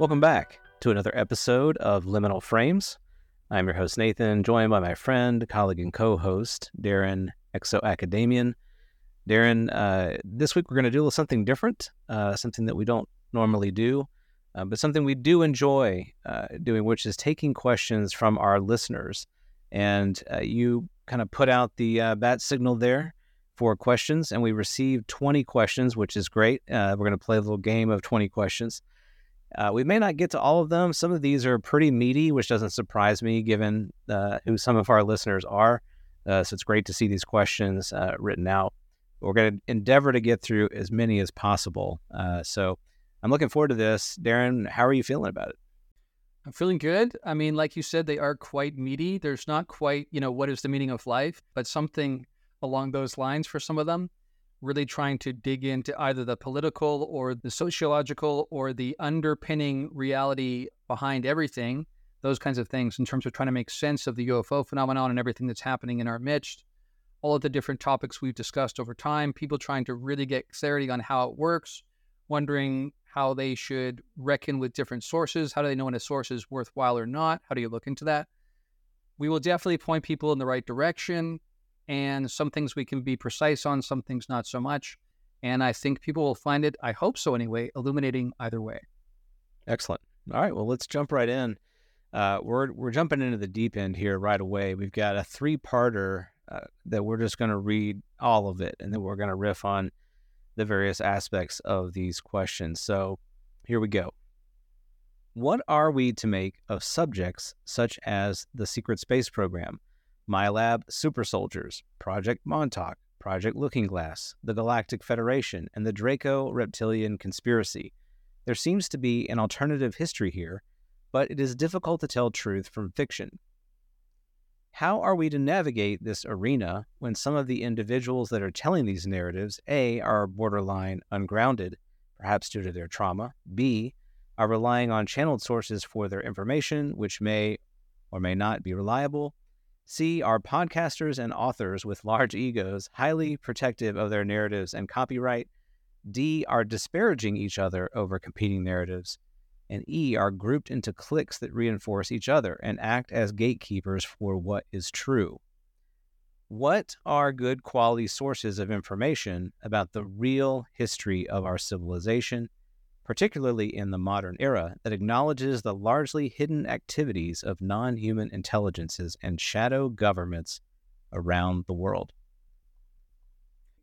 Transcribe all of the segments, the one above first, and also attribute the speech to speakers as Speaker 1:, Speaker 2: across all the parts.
Speaker 1: Welcome back to another episode of Liminal Frames. I'm your host, Nathan, joined by my friend, colleague, and co host, Darren Exo Academian. Darren, uh, this week we're going to do something different, uh, something that we don't normally do, uh, but something we do enjoy uh, doing, which is taking questions from our listeners. And uh, you kind of put out the uh, bat signal there for questions, and we received 20 questions, which is great. we're going to play a little game of 20 questions. Uh, we may not get to all of them. Some of these are pretty meaty, which doesn't surprise me given uh, who some of our listeners are. Uh, so it's great to see these questions uh, written out. We're going to endeavor to get through as many as possible. Uh, so I'm looking forward to this. Darren, how are you feeling about it?
Speaker 2: I'm feeling good. I mean, like you said, they are quite meaty. There's not quite, you know, what is the meaning of life, but something along those lines for some of them really trying to dig into either the political or the sociological or the underpinning reality behind everything, those kinds of things, in terms of trying to make sense of the UFO phenomenon and everything that's happening in our midst. All of the different topics we've discussed over time, people trying to really get clarity on how it works, wondering how they should reckon with different sources. How do they know when a source is worthwhile or not? How do you look into that? We will definitely point people in the right direction and some things we can be precise on, some things not so much. And I think people will find it, I hope so anyway, illuminating either way.
Speaker 1: Excellent. All right, well, let's jump right in. Uh, we're we're jumping into the deep end here right away. We've got a three-parter uh, that we're just going to read all of it, and then we're going to riff on the various aspects of these questions. So here we go. What are we to make of subjects such as the secret space program, MILAB Super Soldiers, Project Montauk, Project Looking Glass, the Galactic Federation, and the Draco Reptilian Conspiracy. There seems to be an alternative history here, but it is difficult to tell truth from fiction. How are we to navigate this arena when some of the individuals that are telling these narratives, A, are borderline ungrounded, perhaps due to their trauma, B, are relying on channeled sources for their information, which may or may not be reliable, C are podcasters and authors with large egos, highly protective of their narratives and copyright. D are disparaging each other over competing narratives. And E are grouped into cliques that reinforce each other and act as gatekeepers for what is true. What are good quality sources of information about the real history of our civilization particularly in the modern era, that acknowledges the largely hidden activities of non human intelligences and shadow governments around the world?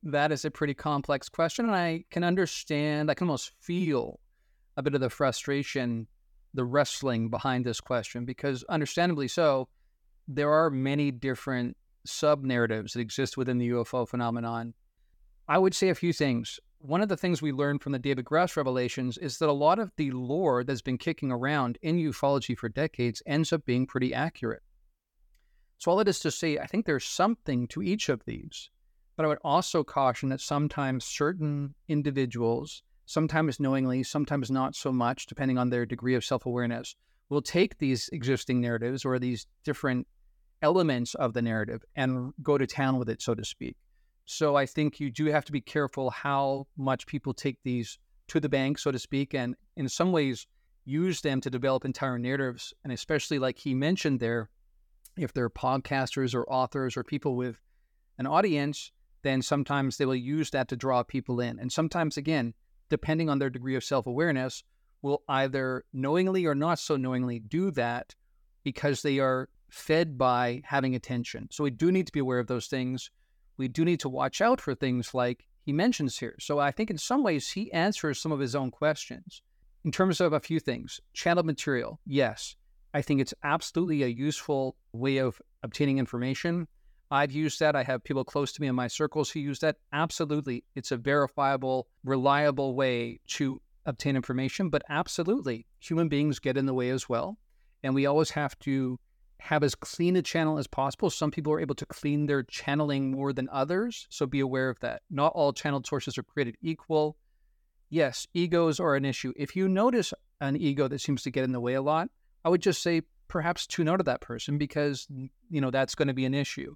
Speaker 2: That is a pretty complex question. And I can understand, I can almost feel a bit of the frustration, the wrestling behind this question, because understandably so, there are many different sub narratives that exist within the UFO phenomenon. I would say a few things one of the things we learned from the David Grusch revelations is that a lot of the lore that's been kicking around in ufology for decades ends up being pretty accurate. So, all it is to say, I think there's something to each of these, but I would also caution that sometimes certain individuals, sometimes knowingly, sometimes not so much, depending on their degree of self awareness, will take these existing narratives or these different elements of the narrative and go to town with it, so to speak. So I think you do have to be careful how much people take these to the bank, so to speak, and in some ways use them to develop entire narratives. And especially like he mentioned there, if they're podcasters or authors or people with an audience, then sometimes they will use that to draw people in. And sometimes, again, depending on their degree of self awareness, will either knowingly or not so knowingly do that because they are fed by having attention. So we do need to be aware of those things we do need to watch out for things like he mentions here. So I think in some ways he answers some of his own questions. In terms of a few things, channel material, yes. I think it's absolutely a useful way of obtaining information. I've used that. I have people close to me in my circles who use that. Absolutely. It's a verifiable, reliable way to obtain information, but absolutely, human beings get in the way as well. And we always have to have as clean a channel as possible. Some people are able to clean their channeling more than others, so be aware of that. Not all channeled sources are created equal. Yes, egos are an issue. If you notice an ego that seems to get in the way a lot, I would just say perhaps tune out of that person because you know that's going to be an issue.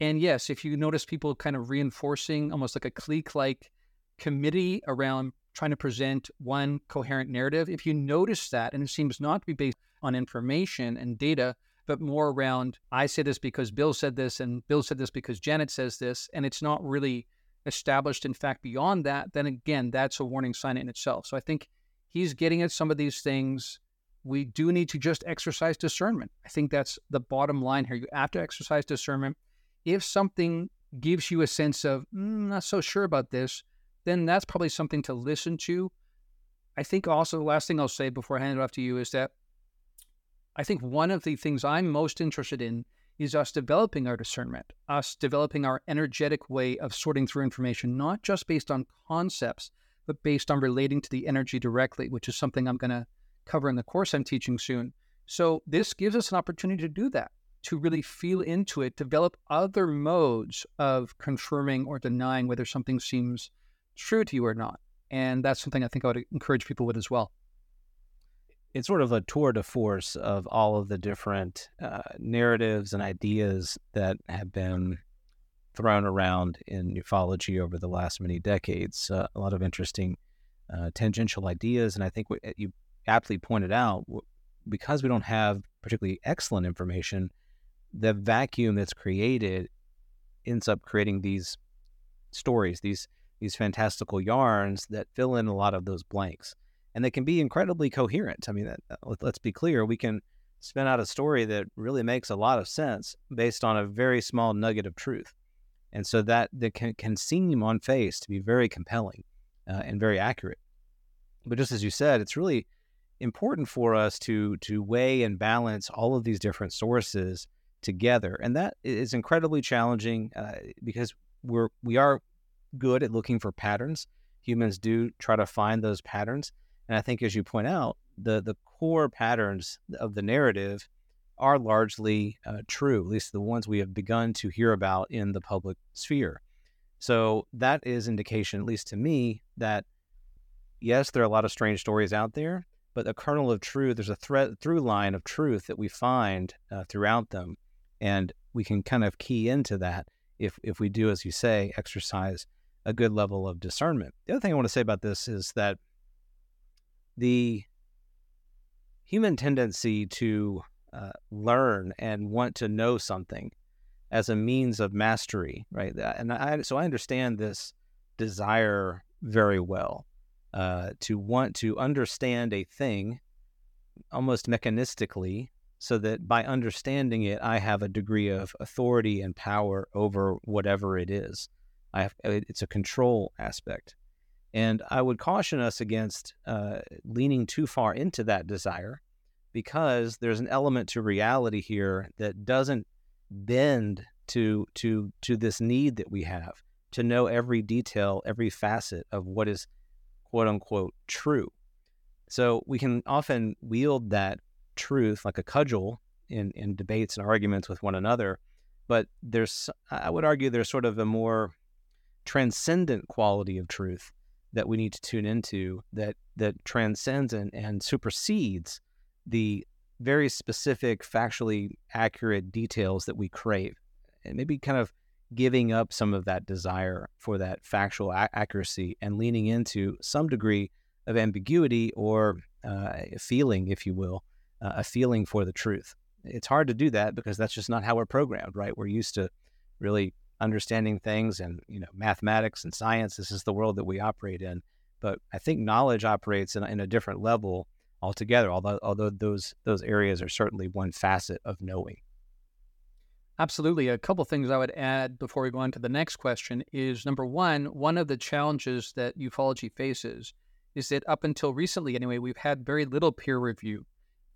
Speaker 2: And yes, if you notice people kind of reinforcing almost like a clique like committee around trying to present one coherent narrative, if you notice that, and it seems not to be based on information and data, but more around, I say this because Bill said this, and Bill said this because Janet says this, and it's not really established, in fact, beyond that, then again, that's a warning sign in itself. So I think he's getting at some of these things. We do need to just exercise discernment. I think that's the bottom line here. You have to exercise discernment. If something gives you a sense of, mm, not so sure about this, then that's probably something to listen to. I think also the last thing I'll say before I hand it off to you is that I think one of the things I'm most interested in is us developing our discernment, us developing our energetic way of sorting through information, not just based on concepts, but based on relating to the energy directly, which is something I'm going to cover in the course I'm teaching soon. So, this gives us an opportunity to do that, to really feel into it, develop other modes of confirming or denying whether something seems true to you or not. And that's something I think I would encourage people with as well
Speaker 1: it's sort of a tour de force of all of the different uh, narratives and ideas that have been thrown around in ufology over the last many decades. Uh, a lot of interesting uh, tangential ideas, and I think what you aptly pointed out, because we don't have particularly excellent information, the vacuum that's created ends up creating these stories, these these fantastical yarns that fill in a lot of those blanks and they can be incredibly coherent. I mean, uh, let's be clear, we can spin out a story that really makes a lot of sense based on a very small nugget of truth. And so that, that can, can seem on face to be very compelling uh, and very accurate. But just as you said, it's really important for us to to weigh and balance all of these different sources together, and that is incredibly challenging uh, because we're we are good at looking for patterns. Humans do try to find those patterns, and I think, as you point out, the the core patterns of the narrative are largely uh, true, at least the ones we have begun to hear about in the public sphere. So that is indication, at least to me, that yes, there are a lot of strange stories out there, but the kernel of truth, there's a thread through line of truth that we find uh, throughout them, and we can kind of key into that if if we do, as you say, exercise a good level of discernment. The other thing I want to say about this is that the human tendency to uh, learn and want to know something as a means of mastery, right? And I, so I understand this desire very well uh, to want to understand a thing almost mechanistically so that by understanding it, I have a degree of authority and power over whatever it is. I have, it's a control aspect. And I would caution us against uh, leaning too far into that desire because there's an element to reality here that doesn't bend to to to this need that we have to know every detail, every facet of what is quote unquote true. So we can often wield that truth like a cudgel in, in debates and arguments with one another. But there's I would argue there's sort of a more transcendent quality of truth that we need to tune into that that transcends and, and supersedes the very specific, factually accurate details that we crave, and maybe kind of giving up some of that desire for that factual a- accuracy and leaning into some degree of ambiguity or uh, feeling, if you will, uh, a feeling for the truth. It's hard to do that because that's just not how we're programmed, right? We're used to really understanding things and you know mathematics and science. This is the world that we operate in. But I think knowledge operates in, in a different level altogether. Although although those those areas are certainly one facet of knowing.
Speaker 2: Absolutely. A couple things I would add before we go on to the next question is number one, one of the challenges that ufology faces is that up until recently, anyway, we've had very little peer review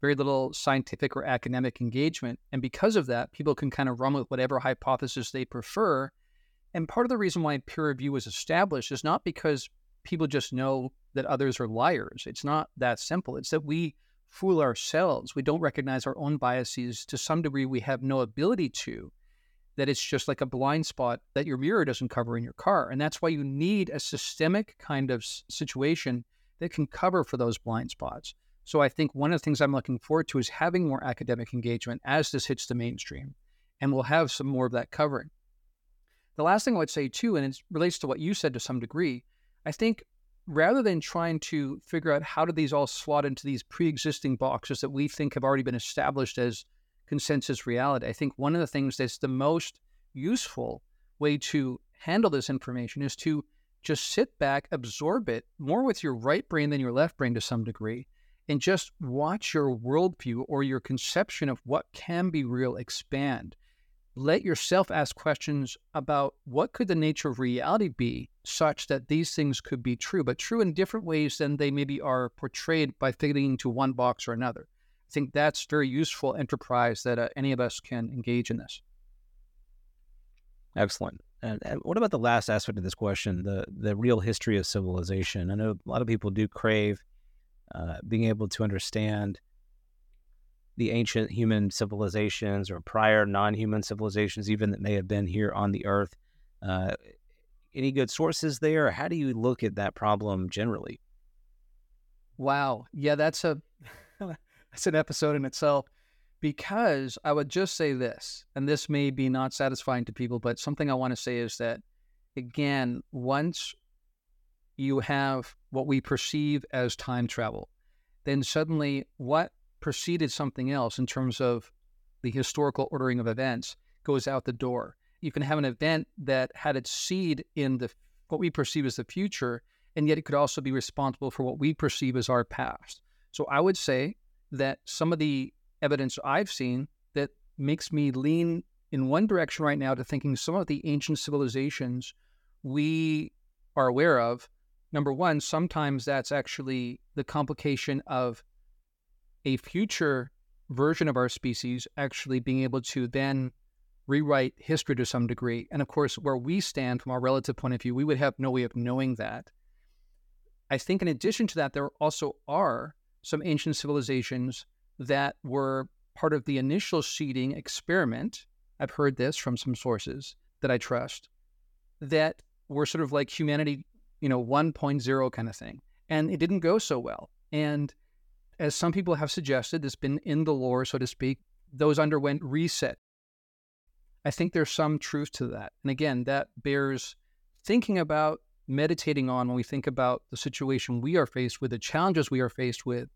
Speaker 2: very little scientific or academic engagement. And because of that, people can kind of run with whatever hypothesis they prefer. And part of the reason why peer review was established is not because people just know that others are liars. It's not that simple. It's that we fool ourselves. We don't recognize our own biases. To some degree, we have no ability to. That it's just like a blind spot that your mirror doesn't cover in your car. And that's why you need a systemic kind of situation that can cover for those blind spots. So I think one of the things I'm looking forward to is having more academic engagement as this hits the mainstream, and we'll have some more of that covering. The last thing I would say too, and it relates to what you said to some degree, I think rather than trying to figure out how do these all slot into these pre-existing boxes that we think have already been established as consensus reality, I think one of the things that's the most useful way to handle this information is to just sit back, absorb it more with your right brain than your left brain to some degree, and just watch your worldview or your conception of what can be real expand let yourself ask questions about what could the nature of reality be such that these things could be true, but true in different ways than they maybe are portrayed by fitting into one box or another. I think that's very useful enterprise that uh, any of us can engage in this.
Speaker 1: Excellent. And, and, what about the last aspect of this question, the the real history of civilization? I know a lot of people do crave uh, being able to understand the ancient human civilizations or prior non-human civilizations, even that may have been here on the earth. Uh, any good sources there? How do you look at that problem generally?
Speaker 2: Wow, yeah, that's a that's an episode in itself. Because I would just say this, and this may be not satisfying to people, but something I want to say is that again, once you have what we perceive as time travel, then suddenly what preceded something else in terms of the historical ordering of events goes out the door. You can have an event that had its seed in the what we perceive as the future, and yet it could also be responsible for what we perceive as our past. So I would say that some of the evidence I've seen that makes me lean in one direction right now to thinking some of the ancient civilizations we are aware of. Number one, sometimes that's actually the complication of a future version of our species actually being able to then rewrite history to some degree. And of course, where we stand from our relative point of view, we would have no way of knowing that. I think, in addition to that, there also are some ancient civilizations that were part of the initial seeding experiment. I've heard this from some sources that I trust that were sort of like humanity, you know, 1.0 kind of thing. And it didn't go so well. And as some people have suggested, it's been in the lore, so to speak, those underwent reset. I think there's some truth to that. And again, that bears thinking about, meditating on when we think about the situation we are faced with, the challenges we are faced with,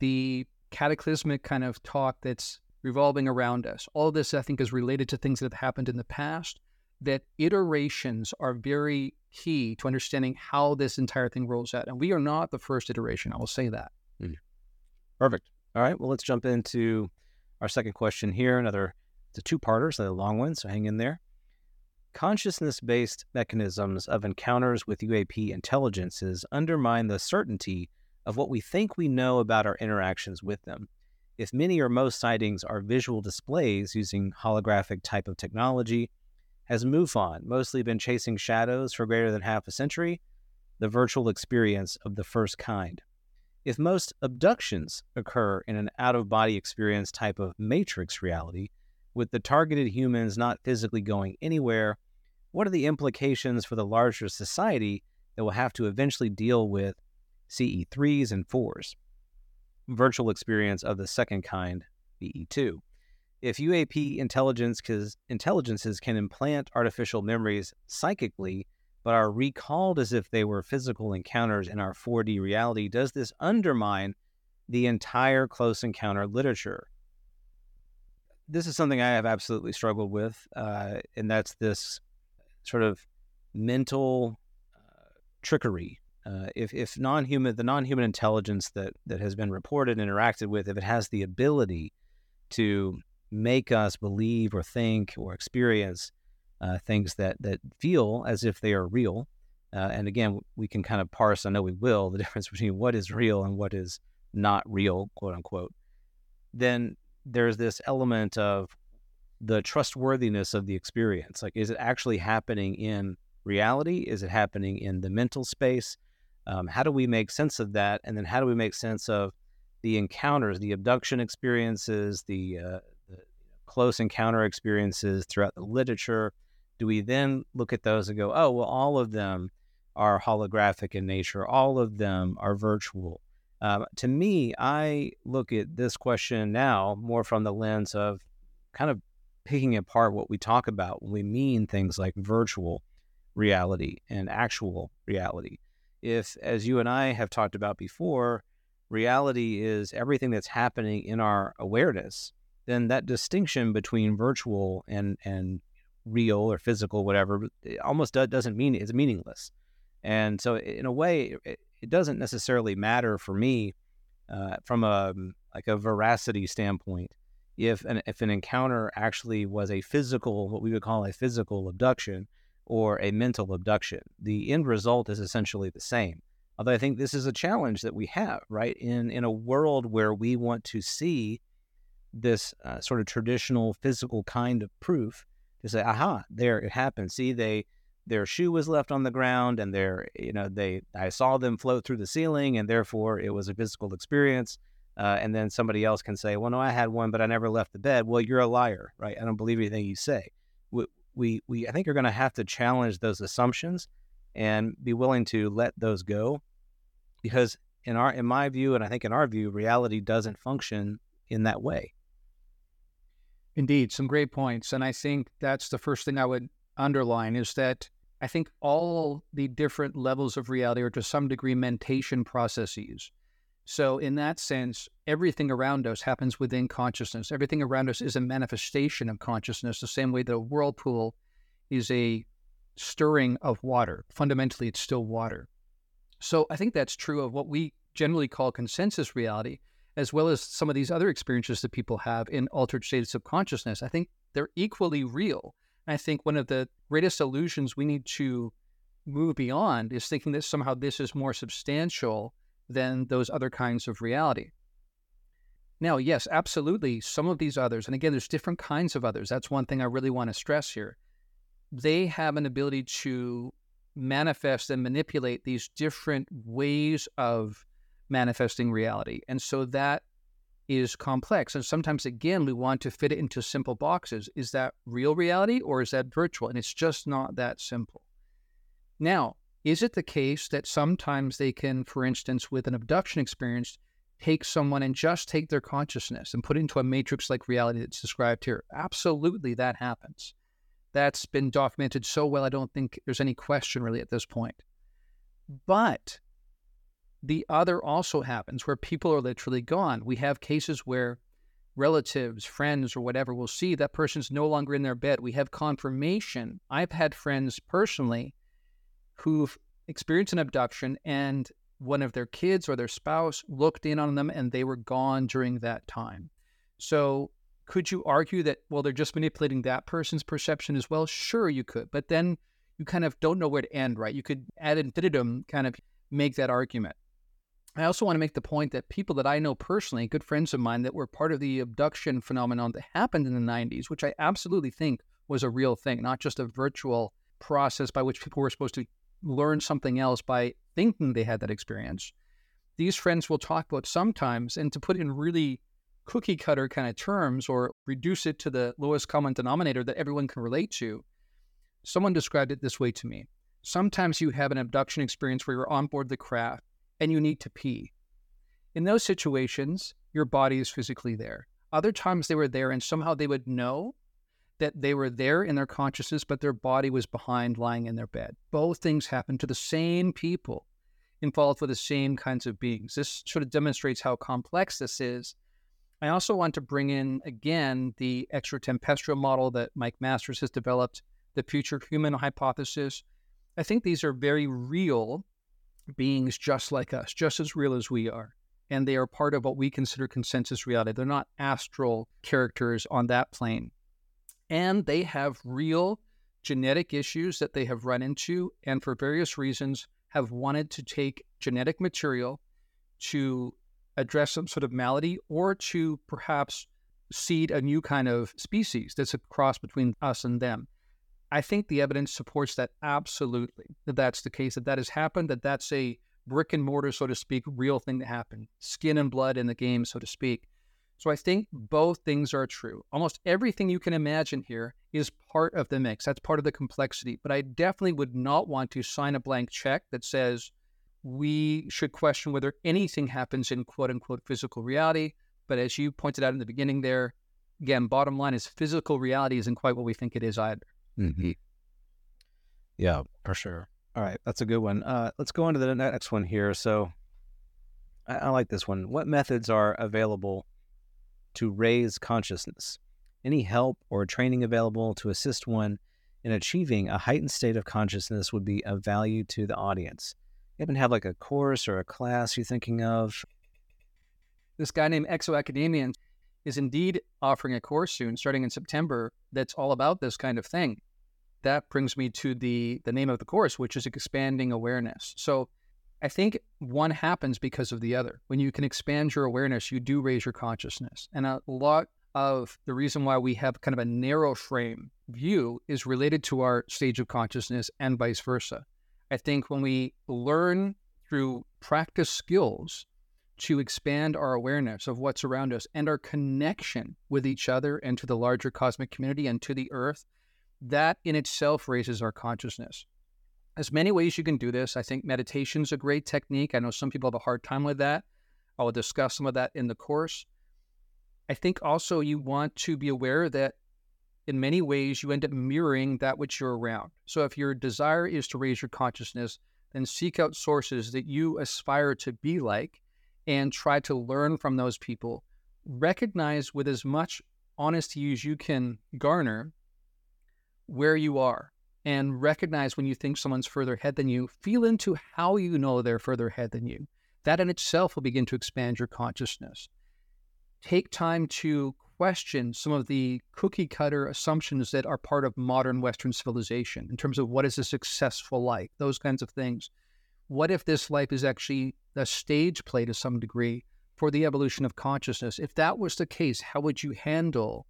Speaker 2: the cataclysmic kind of talk that's revolving around us. All this, I think, is related to things that have happened in the past, that iterations are very key to understanding how this entire thing rolls out. And we are not the first iteration, I will say that. Mm.
Speaker 1: Perfect. All right. Well, let's jump into our second question here. Another, it's a two parter, so a long one. So hang in there. Consciousness based mechanisms of encounters with UAP intelligences undermine the certainty of what we think we know about our interactions with them. If many or most sightings are visual displays using holographic type of technology, has MUFON mostly been chasing shadows for greater than half a century? The virtual experience of the first kind. If most abductions occur in an out of body experience type of matrix reality, with the targeted humans not physically going anywhere, what are the implications for the larger society that will have to eventually deal with CE3s and 4s? Virtual experience of the second kind, VE2. If UAP intelligence intelligences can implant artificial memories psychically but are recalled as if they were physical encounters in our 4D reality, does this undermine the entire close encounter literature? This is something I have absolutely struggled with, uh, and that's this sort of mental uh, trickery. Uh, if if non-human, the non-human intelligence that that has been reported and interacted with, if it has the ability to make us believe or think or experience uh, things that that feel as if they are real. Uh, and again, we can kind of parse. I know we will the difference between what is real and what is not real, quote unquote. Then there's this element of the trustworthiness of the experience. Like, is it actually happening in reality? Is it happening in the mental space? Um, how do we make sense of that? And then how do we make sense of the encounters, the abduction experiences, the, uh, close encounter experiences throughout the literature? do we then look at those and go, oh, well, all of them are holographic in nature, all of them are virtual? Um, to me, I look at this question now more from the lens of kind of picking apart what we talk about when we mean things like virtual reality and actual reality. if, as you and I have talked about before, reality is everything that's happening in our awareness, then that distinction between virtual and and real or physical, whatever, almost doesn't mean it's meaningless. And so, in a way, it, it doesn't necessarily matter for me uh, from a like a veracity standpoint if an if an encounter actually was a physical, what we would call a physical abduction, or a mental abduction. The end result is essentially the same. Although I think this is a challenge that we have, right? In in a world where we want to see this uh, sort of traditional physical kind of proof to say, aha, there it happened. See, they their shoe was left on the ground and their you know they I saw them float through the ceiling and therefore it was a physical experience. Uh, and then somebody else can say, well, no, I had one, but I never left the bed. Well, you're a liar, right? I don't believe anything you say. We, we, we I think are going to have to challenge those assumptions and be willing to let those go because in our in my view and I think in our view reality doesn't function in that way.
Speaker 2: Indeed, some great points and I think that's the first thing I would underline is that I think all the different levels of reality are to some degree mentation processes. So, in that sense, everything around us happens within consciousness. Everything around us is a manifestation of consciousness, the same way that a whirlpool is a stirring of water. Fundamentally, it's still water. So I think that's true of what we generally call consensus reality, as well as some of these other experiences that people have in altered states of consciousness. I think they're equally real. And I think one of the greatest illusions we need to move beyond is thinking that somehow this is more substantial than those other kinds of reality. Now, yes, absolutely, some of these others, and again, there's different kinds of others. That's one thing I really want to stress here. They have an ability to manifest and manipulate these different ways of manifesting reality. And so that is complex. And sometimes, again, we want to fit it into simple boxes. Is that real reality or is that virtual? And it's just not that simple. Now, is it the case that sometimes they can, for instance, with an abduction experience, take someone and just take their consciousness and put it into a matrix like reality that's described here? Absolutely, that happens that's been documented so well, I don't think there's any question really at this point. But the other also happens where people are literally gone. We have cases where relatives, friends, or whatever will see that person's no longer in their bed. We have confirmation. I've had friends personally who've experienced an abduction and one of their kids or their spouse looked in on them and they were gone during that time. So could you argue that, well, they're just manipulating that person's perception as well? Sure, you could. But then you kind of don't know where to end, right? You could ad infinitum kind of make that argument. I also want to make the point that people that I know personally, good friends of mine that were part of the abduction phenomenon that happened in the 90s, which I absolutely think was a real thing, not just a virtual process by which people were supposed to learn something else by thinking they had that experience. These friends will talk about sometimes, and to put in really cookie cutter kind of terms or reduce it to the lowest common denominator that everyone can relate to. Someone described it this way to me. Sometimes you have an abduction experience where you're on board the craft and you need to pee. In those situations, your body is physically there. Other times they were there and somehow they would know that they were there in their consciousness, but their body was behind lying in their bed. Both things happen to the same people involved with the same kinds of beings. This sort of demonstrates how complex this is I also want to bring in again the extratempestrial model that Mike Masters has developed, the future human hypothesis. I think these are very real beings just like us, just as real as we are. And they are part of what we consider consensus reality. They're not astral characters on that plane. And they have real genetic issues that they have run into, and for various reasons have wanted to take genetic material to address some sort of malady or to perhaps seed a new kind of species that's a cross between us and them. I think the evidence supports that absolutely, that that's the case, that that has happened, that that's a brick and mortar, so to speak, real thing that happened, skin and blood in the game, so to speak. So I think both things are true. Almost everything you can imagine here is part of the mix. That's part of the complexity. But I definitely would not want to sign a blank check that says, we should question whether anything happens in quote unquote physical reality. But as you pointed out in the beginning there, again, bottom line is physical reality isn't quite what we think it is either.
Speaker 1: Mm-hmm. Yeah, for sure. All right, that's a good one. Uh, let's go on to the next one here. So, I, I like this one. What methods are available to raise consciousness? Any help or training available to assist one in achieving a heightened state of consciousness would be of value to the audience. You happen to have like a course or a class you're thinking of?
Speaker 2: This guy named Exo Academia is indeed offering a course soon, starting in September, that's all about this kind of thing. That brings me to the the name of the course, which is expanding awareness. So I think one happens because of the other. When you can expand your awareness, you do raise your consciousness. And a lot of the reason why we have kind of a narrow frame view is related to our stage of consciousness and vice versa. I think when we learn through practice skills to expand our awareness of what's around us and our connection with each other and to the larger cosmic community and to the earth, that in itself raises our consciousness. There's many ways you can do this. I think meditation is a great technique. I know some people have a hard time with that. I will discuss some of that in the course. I think also you want to be aware that in many ways you end up mirroring that which you're around. So if your desire is to raise your consciousness, then seek out sources that you aspire to be like and try to learn from those people. Recognize with as much honesty as you can garner where you are and recognize when you think someone's further ahead than you. Feel into how you know they're further ahead than you. That in itself will begin to expand your consciousness take time to question some of the cookie cutter assumptions that are part of modern Western civilization in terms of what is a successful life, those kinds of things. What if this life is actually a stage play to some degree for the evolution of consciousness? If that was the case, how would you handle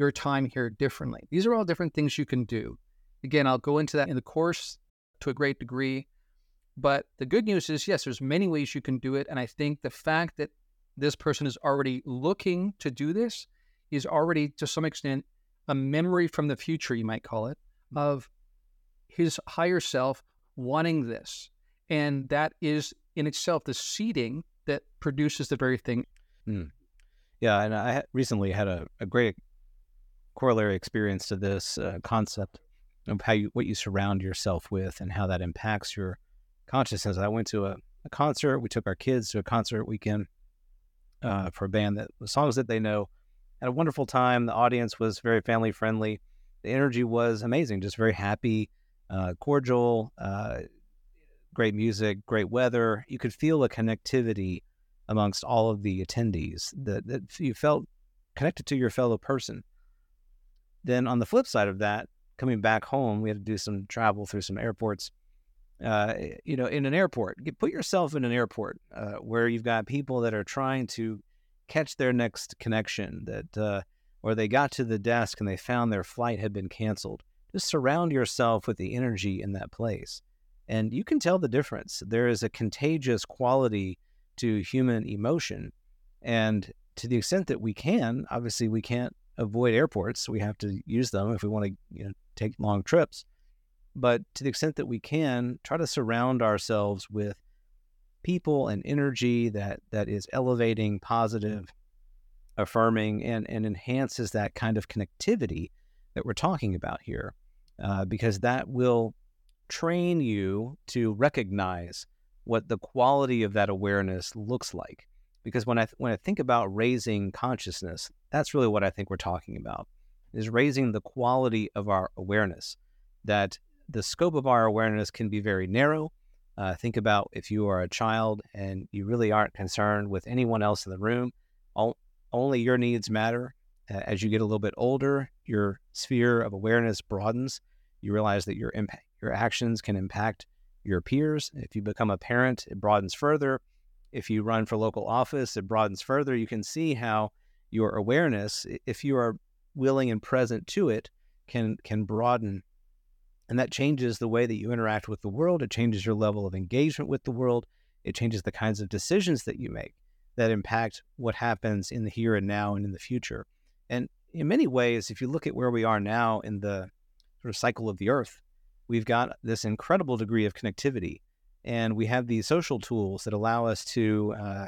Speaker 2: your time here differently? These are all different things you can do. Again, I'll go into that in the course to a great degree. But the good news is, yes, there's many ways you can do it. And I think the fact that this person is already looking to do this is already to some extent a memory from the future you might call it of his higher self wanting this and that is in itself the seeding that produces the very thing
Speaker 1: mm. yeah and i recently had a, a great corollary experience to this uh, concept of how you what you surround yourself with and how that impacts your consciousness i went to a, a concert we took our kids to a concert weekend uh, for a band that songs that they know. Had a wonderful time. The audience was very family friendly. The energy was amazing, just very happy, uh, cordial, uh, great music, great weather. You could feel a connectivity amongst all of the attendees that, that you felt connected to your fellow person. Then on the flip side of that, coming back home, we had to do some travel through some airports uh, you know, in an airport. Put yourself in an airport uh, where you've got people that are trying to catch their next connection, that uh, or they got to the desk and they found their flight had been canceled. Just surround yourself with the energy in that place, and you can tell the difference. There is a contagious quality to human emotion, and to the extent that we can, obviously, we can't avoid airports. We have to use them if we want to you know, take long trips but to the extent that we can, try to surround ourselves with people and energy that that is elevating, positive, affirming, and and enhances that kind of connectivity that we're talking about here, uh, because that will train you to recognize what the quality of that awareness looks like. Because when I th- when I think about raising consciousness, that's really what I think we're talking about is raising the quality of our awareness. That the scope of our awareness can be very narrow. Uh, think about if you are a child and you really aren't concerned with anyone else in the room, all, only your needs matter. Uh, as you get a little bit older, your sphere of awareness broadens. You realize that your impact, your actions can impact your peers. If you become a parent, it broadens further. If you run for local office, it broadens further. You can see how your awareness, if you are willing and present to it, can can broaden and that changes the way that you interact with the world. It changes your level of engagement with the world. It changes the kinds of decisions that you make that impact what happens in the here and now and in the future. And in many ways, if you look at where we are now in the sort of cycle of the earth, we've got this incredible degree of connectivity. And we have these social tools that allow us to uh,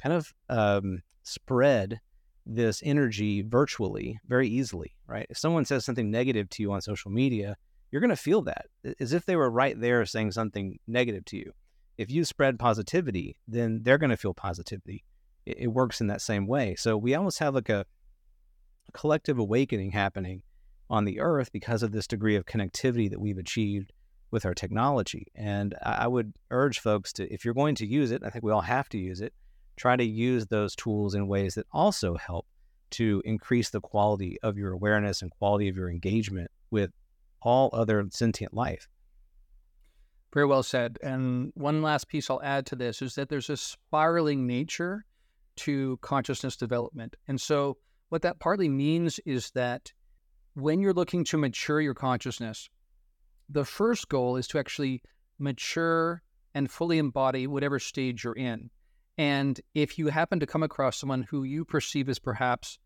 Speaker 1: kind of um, spread this energy virtually very easily, right? If someone says something negative to you on social media, you're going to feel that as if they were right there saying something negative to you. If you spread positivity, then they're going to feel positivity. It, it, works in that same way. So we almost have like a, a collective awakening happening on the earth because of this degree of connectivity that we've achieved with our technology. And I would urge folks to, if you're going to use it, I think we all have to use it, try to use those tools in ways that also help to increase the quality of your awareness and quality of your engagement with all other sentient life.
Speaker 2: Very well said. And one last piece I'll add to this is that there's a spiraling nature to consciousness development. And so, what that partly means is that when you're looking to mature your consciousness, the first goal is to actually mature and fully embody whatever stage you're in. And if you happen to come across someone who you perceive as perhaps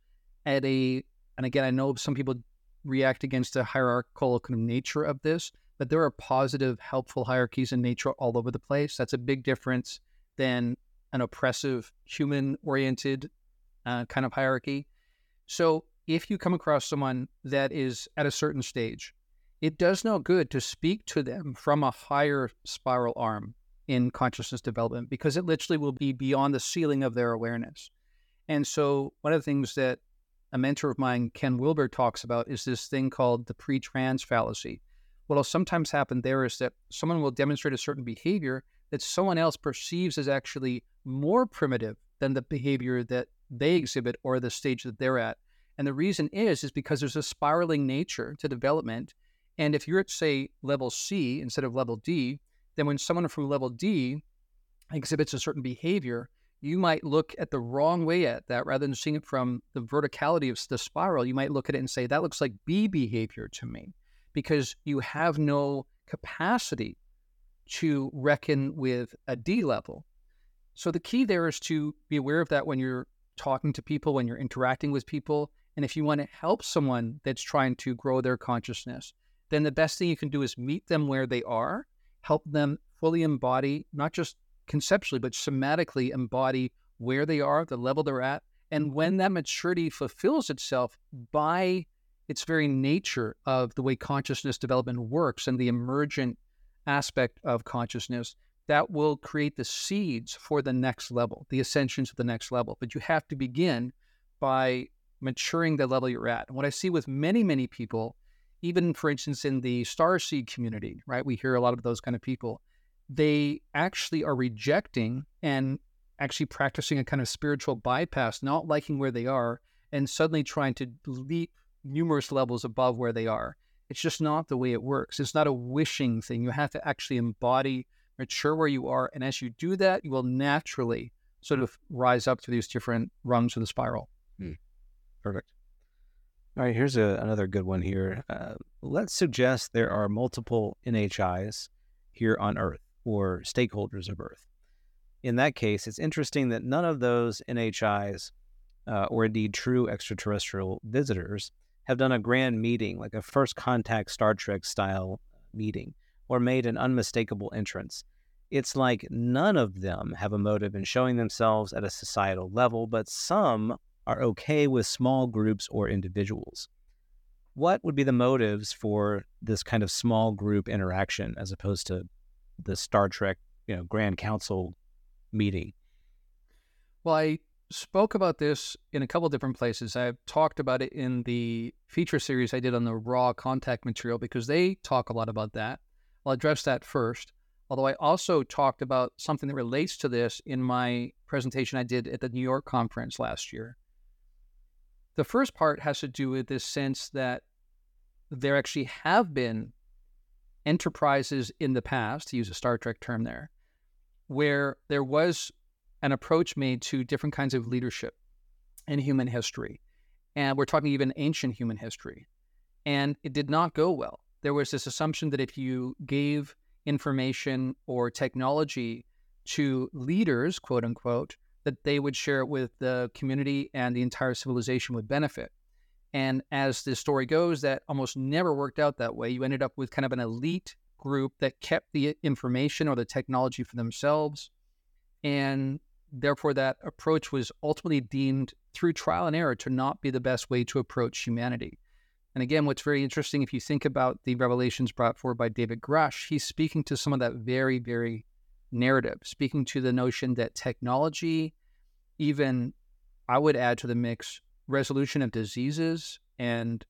Speaker 2: at a, and again, I know some people react against the hierarchical kind of nature of this, but there are positive, helpful hierarchies in nature all over the place. That's a big difference than an oppressive, human oriented uh, kind of hierarchy. So if you come across someone that is at a certain stage, it does no good to speak to them from a higher spiral arm in consciousness development because it literally will be beyond the ceiling of their awareness. And so, one of the things that a mentor of mine, Ken Wilber, talks about is this thing called the pre trans fallacy. What will sometimes happen there is that someone will demonstrate a certain behavior that someone else perceives as actually more primitive than the behavior that they exhibit or the stage that they're at. And the reason is is because there's a spiraling nature to development. And if you're at say level C instead of level D, then when someone from level D exhibits a certain behavior, you might look at the wrong way at that rather than seeing it from the verticality of the spiral. You might look at it and say, that looks like B behavior to me because you have no capacity to reckon with a D level. So the key there is to be aware of that when you're talking to people, when you're interacting with people. And if you want to help someone that's trying to grow their consciousness, then the best thing you can do is meet them where they are, help them fully embody not just conceptually, but somatically embody where they are, the level they're at. And when mm-hmm. that maturity fulfills itself by its very nature of the way consciousness development works and the emergent aspect of consciousness, that will create the seeds for the next level, the ascension to the next level. But you have to begin by maturing the level you're at. And what I see with many, many people, even for instance in the star seed community, right? We hear a lot of those kind of people they actually are rejecting and actually practicing a kind of spiritual bypass, not liking where they are, and suddenly trying to leap numerous levels above where they are. It's just not the way it works. It's not a wishing thing. You have to actually embody, mature where you are. And as you do that, you will naturally sort of rise up to these different rungs of the spiral. Hmm.
Speaker 1: Perfect. All right, here's a, another good one here. Uh, let's suggest there are multiple NHIs here on Earth or stakeholders of Earth. In that case, it's interesting that none of those NHIs, uh, or indeed true extraterrestrial visitors, have done a grand meeting, like a first contact Star Trek style meeting, or made an unmistakable entrance. It's like none of them have a motive in showing themselves at a societal level, but some are okay with small groups or individuals. What would be the motives for this kind of small group interaction as opposed to the Star Trek, you know, Grand Council meeting?
Speaker 2: Well, I spoke about this in a couple different places. I've talked about it in the feature series I did on the Ra contact material because they talk a lot about that. I'll address that first. Although I also talked about something that relates to this in my presentation I did at the New York conference last year. The first part has to do with this sense that there actually have been enterprises in the past, to use a Star Trek term there, where there was an approach made to different kinds of leadership in human history. And we're talking even ancient human history. And it did not go well. There was this assumption that if you gave information or technology to leaders, quote unquote, that they would share it with the community and the entire civilization would benefit. And as the story goes, that almost never worked out that way. You ended up with kind of an elite group that kept the information or the technology for themselves. And therefore, that approach was ultimately deemed through trial and error to not be the best way to approach humanity. And again, what's very interesting, if you think about the revelations brought forward by David Grusch, he's speaking to some of that very, very narrative, speaking to the notion that technology, even I would add to the mix, resolution of diseases and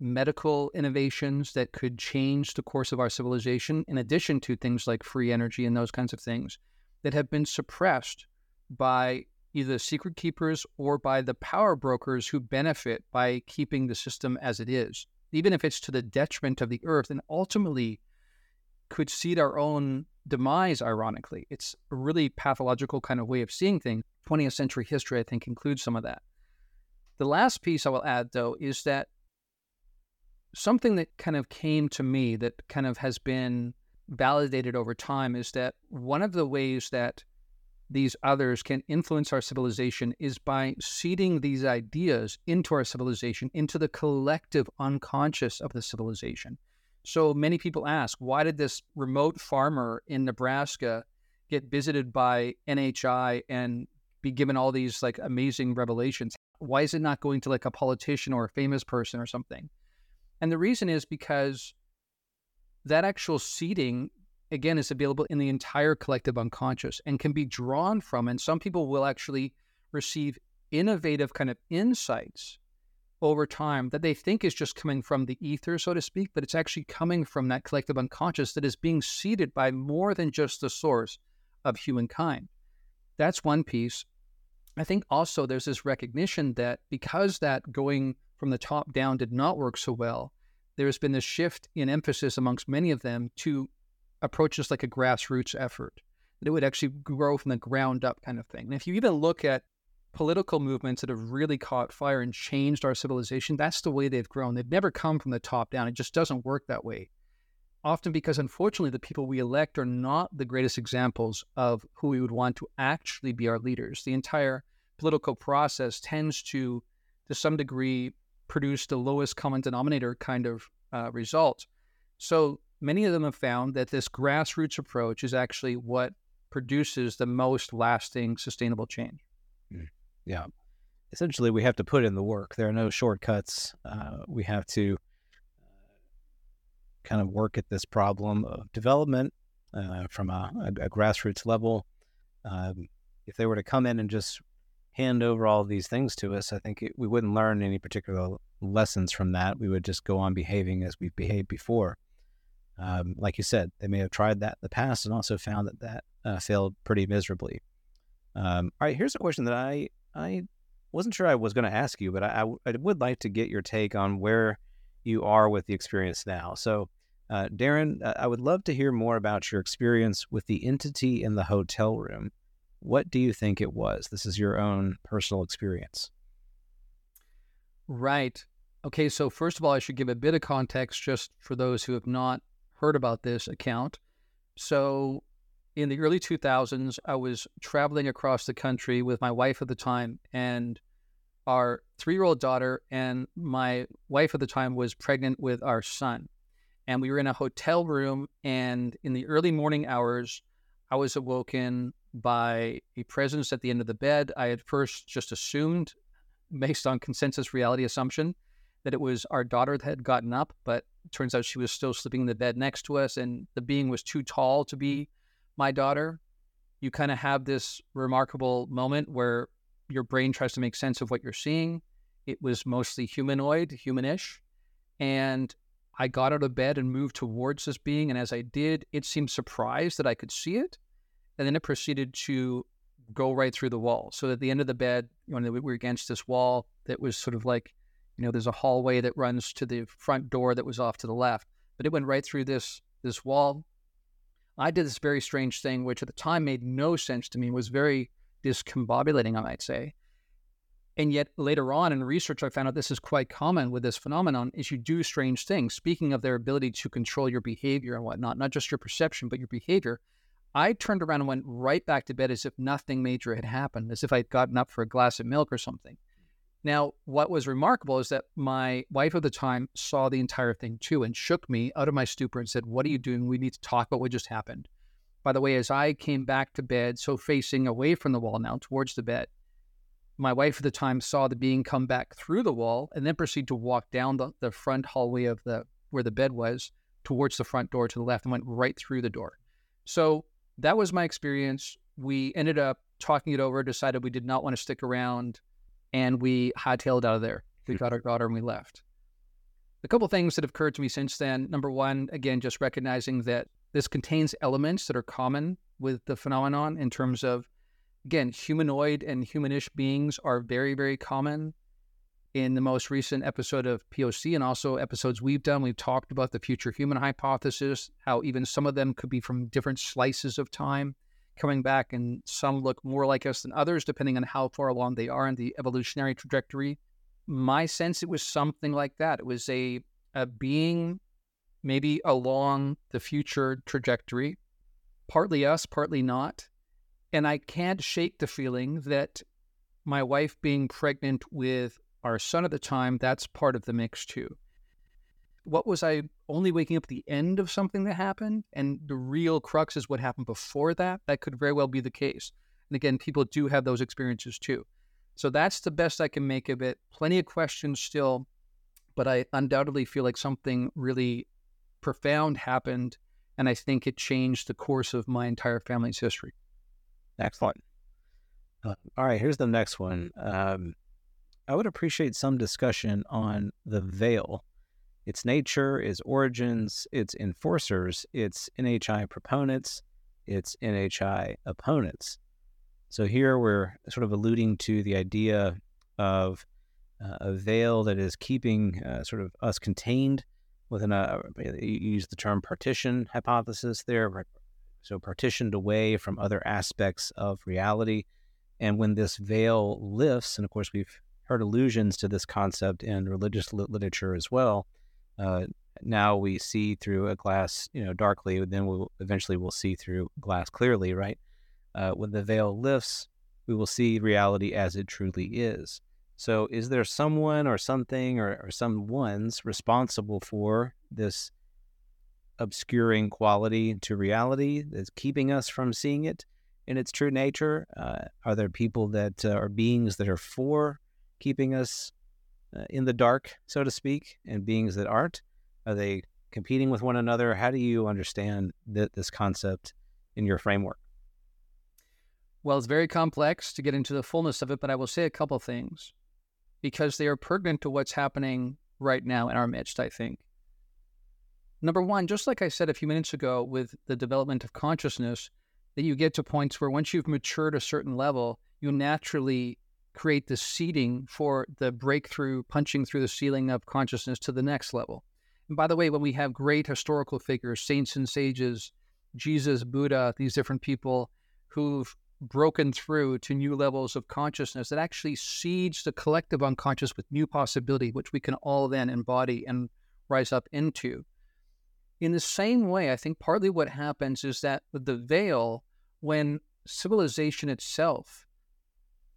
Speaker 2: medical innovations that could change the course of our civilization, in addition to things like free energy and those kinds of things that have been suppressed by either secret keepers or by the power brokers who benefit by keeping the system as it is, even if it's to the detriment of the earth and ultimately could seed our own demise, ironically. It's a really pathological kind of way of seeing things. 20th century history, I think, includes some of that. The last piece I will add, though, is that something that kind of came to me that kind of has been validated over time is that one of the ways that these others can influence our civilization is by seeding these ideas into our civilization, into the collective unconscious of the civilization. So many people ask, why did this remote farmer in Nebraska get visited by NHI and be given all these like amazing revelations? Why is it not going to like a politician or a famous person or something? And the reason is because that actual seeding again is available in the entire collective unconscious and can be drawn from and some people will actually receive innovative kind of insights over time that they think is just coming from the ether so to speak but it's actually coming from that collective unconscious that is being seeded by more than just the source of humankind that's one piece i think also there's this recognition that because that going from the top down did not work so well there's been this shift in emphasis amongst many of them to approach this like a grassroots effort, that it would actually grow from the ground up kind of thing. And if you even look at political movements that have really caught fire and changed our civilization, that's the way they've grown. They've never come from the top down. It just doesn't work that way. Often because, unfortunately, the people we elect are not the greatest examples of who we would want to actually be our leaders. The entire political process tends to, to some degree, produce the lowest common denominator kind of uh, result. So many of them have found that this grassroots approach is actually what produces the most lasting sustainable change.
Speaker 1: Mm, yeah. Essentially, we have to put in the work. There are no shortcuts. Uh, we have to kind of work at this problem of development uh, from a, a, a, grassroots level. Um, if they were to come in and just hand over all these things to us, I think it, we wouldn't learn any particular lessons from that. We would just go on behaving as we've behaved before. Um, like you said, they may have tried that in the past and also found that that uh, failed pretty miserably. Um, all right, here's a question that I I wasn't sure I was going to ask you, but I, I, would like to get your take on where you are with the experience now. So, uh, Darren, I would love to hear more about your experience with the entity in the hotel room. What do you think it was? This is your own personal experience.
Speaker 2: Right. Okay, so first of all, I should give a bit of context just for those who have not heard about this account. So, in the early 2000s, I was traveling across the country with my wife at the time and our three year old daughter, and my wife at the time was pregnant with our son. And we were in a hotel room, and in the early morning hours, I was awoken by a presence at the end of the bed. I had first just assumed, based on consensus reality assumption, that it was our daughter that had gotten up, but turns out she was still sleeping in the bed next to us, and the being was too tall to be my daughter. You kind of have this remarkable moment where your brain tries to make sense of what you're seeing. It was mostly humanoid, humanish. And I got out of bed and moved towards this being. And as I did, it seemed surprised that I could see it. And then it proceeded to go right through the wall. So at the end of the bed, when we were against this wall that was sort of like you know, there's a hallway that runs to the front door that was off to the left, but it went right through this this wall. I did this very strange thing, which at the time made no sense to me, was very discombobulating, I might say. And yet later on in research, I found out this is quite common with this phenomenon is you do strange things. Speaking of their ability to control your behavior and whatnot, not just your perception, but your behavior. I turned around and went right back to bed as if nothing major had happened, as if I'd gotten up for a glass of milk or something. Now, what was remarkable is that my wife at the time saw the entire thing too and shook me out of my stupor and said, What are you doing? We need to talk about what just happened. By the way, as I came back to bed, so facing away from the wall now towards the bed, my wife at the time saw the being come back through the wall and then proceed to walk down the, the front hallway of the where the bed was towards the front door to the left and went right through the door. So that was my experience. We ended up talking it over, decided we did not want to stick around, and we hightailed out of there. We hmm. got our daughter and we left. A couple things that have occurred to me since then. Number one, again, just recognizing that this contains elements that are common with the phenomenon in terms of again, humanoid and humanish beings are very, very common. In the most recent episode of POC and also episodes we've done, we've talked about the future human hypothesis, how even some of them could be from different slices of time coming back, and some look more like us than others, depending on how far along they are in the evolutionary trajectory. My sense, it was something like that. It was a, a being maybe along the future trajectory, partly us, partly not and I can't shake the feeling that my wife being pregnant with our son at the time, that's part of the mix too. What was I only waking up at the end of something that happened? And the real crux is what happened before that? That could very well be the case. And again, people do have those experiences too. So that's the best I can make of it. Plenty of questions still, but I undoubtedly feel like something really profound happened. And I think it changed the course of my entire family's history.
Speaker 1: Excellent. Uh, all right, here's the next one. Um, I would appreciate some discussion on the veil, its nature, its origins, its enforcers, its NHI proponents, its NHI opponents. So here we're sort of alluding to the idea of uh, a veil that is keeping uh, sort of us contained within a, you use the term partition hypothesis there, so partitioned away from other aspects of reality. And when this veil lifts, and of course, we've heard allusions to this concept in religious literature as well. Uh, now we see through a glass, you know, darkly. Then we'll eventually we'll see through glass clearly, right? Uh, when the veil lifts, we will see reality as it truly is. So, is there someone or something or, or some ones responsible for this obscuring quality to reality that's keeping us from seeing it in its true nature? Uh, are there people that uh, are beings that are for keeping us Uh, in the dark, so to speak, and beings that aren't? Are they competing with one another? How do you understand th- this concept in your framework?
Speaker 2: Well, it's very complex to get into the fullness of it, but I will say a couple things because they are pertinent to what's happening right now in our midst, I think. Number one, just like I said a few minutes ago with the development of consciousness, that you get to points where once you've matured a certain level, you naturally create the seeding for the breakthrough, punching through the ceiling of consciousness to the next level. And by the way, when we have great historical figures, saints and sages, Jesus, Buddha, these different people who've broken through to new levels of consciousness, that actually seeds the collective unconscious with new possibility, which we can all then embody and rise up into. In the same way, I think partly what happens is that with the veil, when civilization itself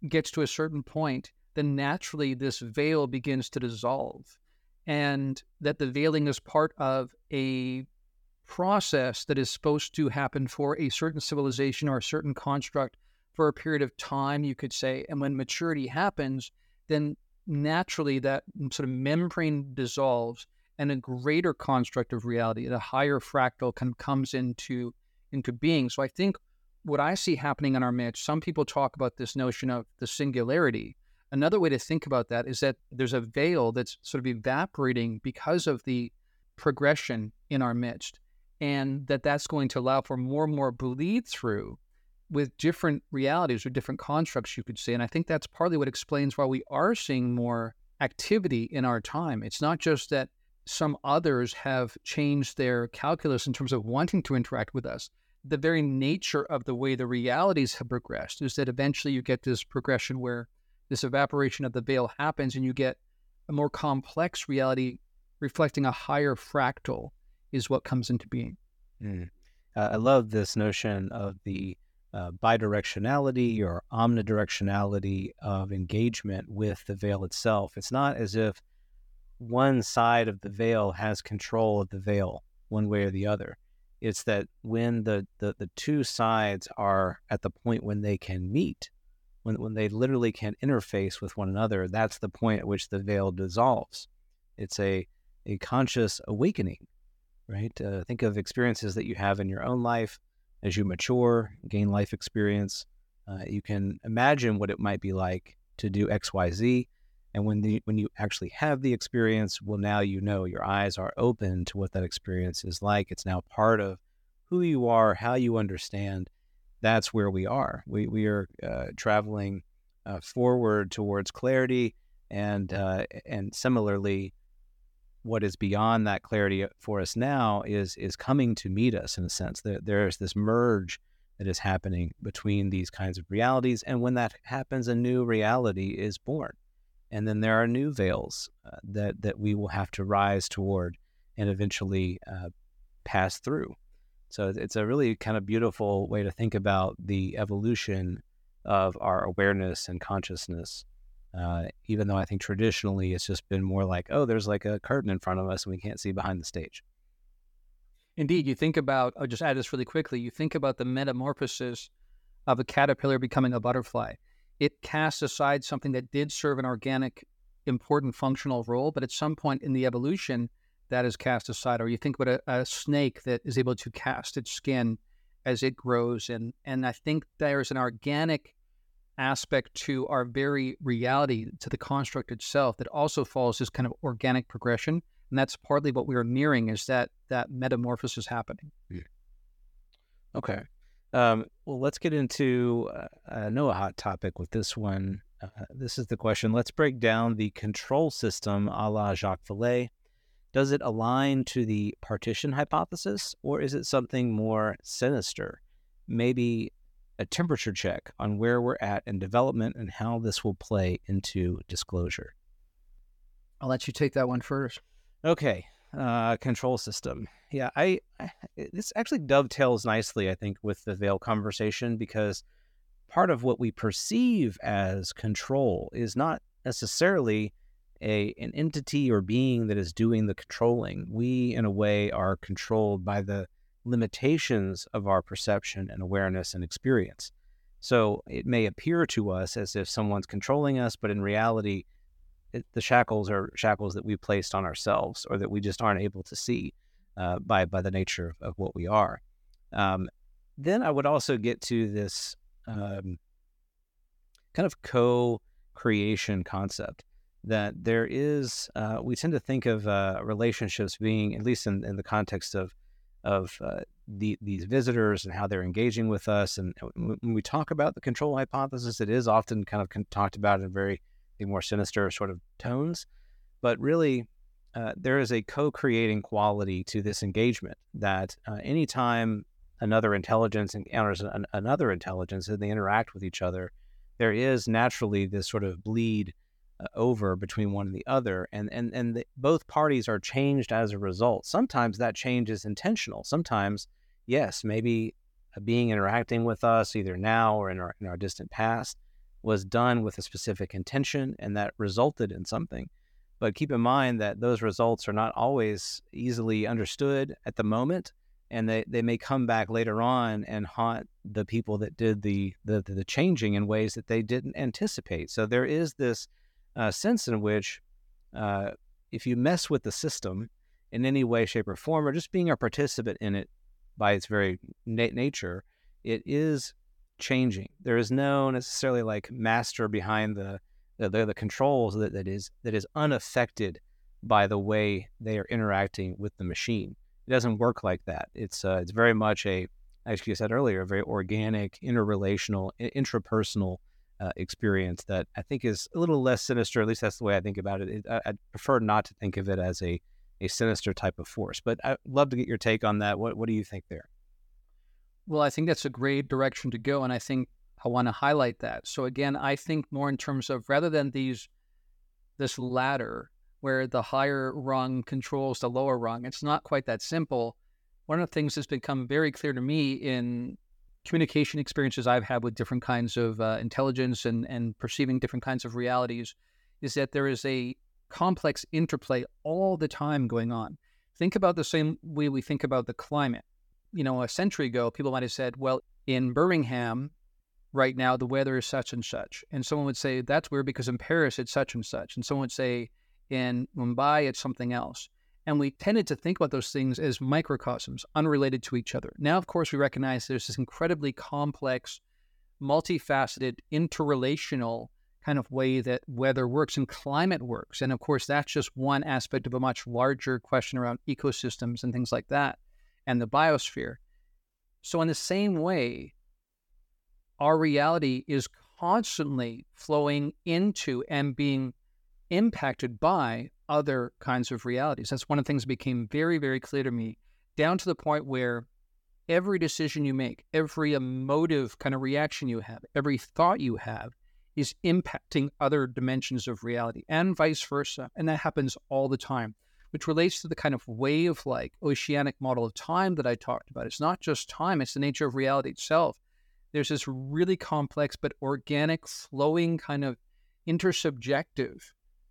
Speaker 2: gets to a certain point, then naturally this veil begins to dissolve. And that the veiling is part of a process that is supposed to happen for a certain civilization or a certain construct for a period of time, you could say. And when maturity happens, then naturally that sort of membrane dissolves and a greater construct of reality, a higher fractal can, comes into into being. So I think what I see happening in our midst, some people talk about this notion of the singularity. Another way to think about that is that there's a veil that's sort of evaporating because of the progression in our midst, and that that's going to allow for more and more bleed through with different realities or different constructs, you could say. And I think that's partly what explains why we are seeing more activity in our time. It's not just that some others have changed their calculus in terms of wanting to interact with us. The very nature of the way the realities have progressed is that eventually you get this progression where this evaporation of the veil happens and you get a more complex reality reflecting a higher fractal, is what comes into being.
Speaker 1: Mm. Uh, I love this notion of the uh, bidirectionality or omnidirectionality of engagement with the veil itself. It's not as if one side of the veil has control of the veil one way or the other. It's that when the, the, the two sides are at the point when they can meet, when, when they literally can interface with one another, that's the point at which the veil dissolves. It's a, a conscious awakening, right? Uh, think of experiences that you have in your own life as you mature, gain life experience. Uh, you can imagine what it might be like to do X, Y, Z. And when the when you actually have the experience, well, now you know your eyes are open to what that experience is like. It's now part of who you are, how you understand, that's where we are. We we are uh, traveling uh, forward towards clarity, and uh, and similarly, what is beyond that clarity for us now is is coming to meet us in a sense. That there's this merge that is happening between these kinds of realities, and when that happens, a new reality is born, and then there are new veils uh, that that we will have to rise toward and eventually uh, pass through. So it's a really kind of beautiful way to think about the evolution of our awareness and consciousness. Uh, even though I think traditionally it's just been more like, oh, there's like a curtain in front of us and we can't see behind the stage.
Speaker 2: Indeed, you think about, I'll just add this really quickly. You think about the metamorphosis of a caterpillar becoming a butterfly. It casts aside something that did serve an organic, important functional role, but at some point in the evolution, that is cast aside. Or you think about a, a snake that is able to cast its skin as it grows. And, and I think there's an organic aspect to our very reality, to the construct itself, that also follows this kind of organic progression. And that's partly what we are nearing is that that metamorphosis happening.
Speaker 1: Yeah. Okay. Um, well, let's get into, uh, I know a hot topic with this one. Uh, this is the question. Let's break down the control system a la Jacques Vallée does it align to the partition hypothesis, or is it something more sinister? Maybe a temperature check on where we're at in development and how this will play into disclosure.
Speaker 2: I'll let you take that one first.
Speaker 1: Okay, uh, control system. Yeah, I, I this actually dovetails nicely, I think, with the veil conversation because part of what we perceive as control is not necessarily a an entity or being that is doing the controlling. We, in a way, are controlled by the limitations of our perception and awareness and experience. So it may appear to us as if someone's controlling us, but in reality, it, the shackles are shackles that we placed on ourselves or that we just aren't able to see uh, by by the nature of, what we are. Um, then I would also get to this um, kind of co-creation concept that there is, uh, we tend to think of uh, relationships being, at least in, in the context of of uh, the, these visitors and how they're engaging with us. And when we talk about the control hypothesis, it is often kind of talked about in a very more sinister sort of tones. But really, uh, there is a co-creating quality to this engagement that uh, anytime another intelligence encounters an, another intelligence and they interact with each other, there is naturally this sort of bleed uh, over between one and the other and and and the, both parties are changed as a result sometimes that change is intentional sometimes yes maybe a being interacting with us either now or in our, in our distant past was done with a specific intention and that resulted in something. But keep in mind that those results are not always easily understood at the moment and they, they may come back later on and haunt the people that did the, the the changing in ways that they didn't anticipate. So there is this uh, sense in which uh, if you mess with the system in any way, shape, or form, or just being a participant in it by its very na- nature, it is changing. There is no necessarily like master behind the the, the controls that, that is that is unaffected by the way they are interacting with the machine. It doesn't work like that. It's uh, it's very much a, as you said earlier, a very organic, interrelational, intrapersonal uh, experience that I think is a little less sinister. At least that's the way I think about it. it I, would prefer not to think of it as a, a sinister type of force. But I'd love to get your take on that. What, what do you think there?
Speaker 2: Well, I think that's a great direction to go. And I think I want to highlight that. So, again, I think more in terms of rather than these, this ladder where the higher rung controls the lower rung, it's not quite that simple. One of the things that's become very clear to me in communication experiences I've had with different kinds of uh, intelligence and, and perceiving different kinds of realities is that there is a complex interplay all the time going on. Think about the same way we think about the climate. You know, a century ago, people might have said, well, in Birmingham, right now the weather is such and such. And someone would say, that's weird because in Paris it's such and such. And someone would say, in Mumbai it's something else. And we tended to think about those things as microcosms, unrelated to each other. Now, of course, we recognize there's this incredibly complex, multifaceted, interrelational kind of way that weather works and climate works. And of course, that's just one aspect of a much larger question around ecosystems and things like that and the biosphere. So, in the same way, our reality is constantly flowing into and being impacted by other kinds of realities. That's one of the things that became very, very clear to me, down to the point where every decision you make, every emotive kind of reaction you have, every thought you have is impacting other dimensions of reality and vice versa. And that happens all the time, which relates to the kind of wave like oceanic model of time that I talked about. It's not just time, it's the nature of reality itself. There's this really complex but organic, flowing kind of intersubjective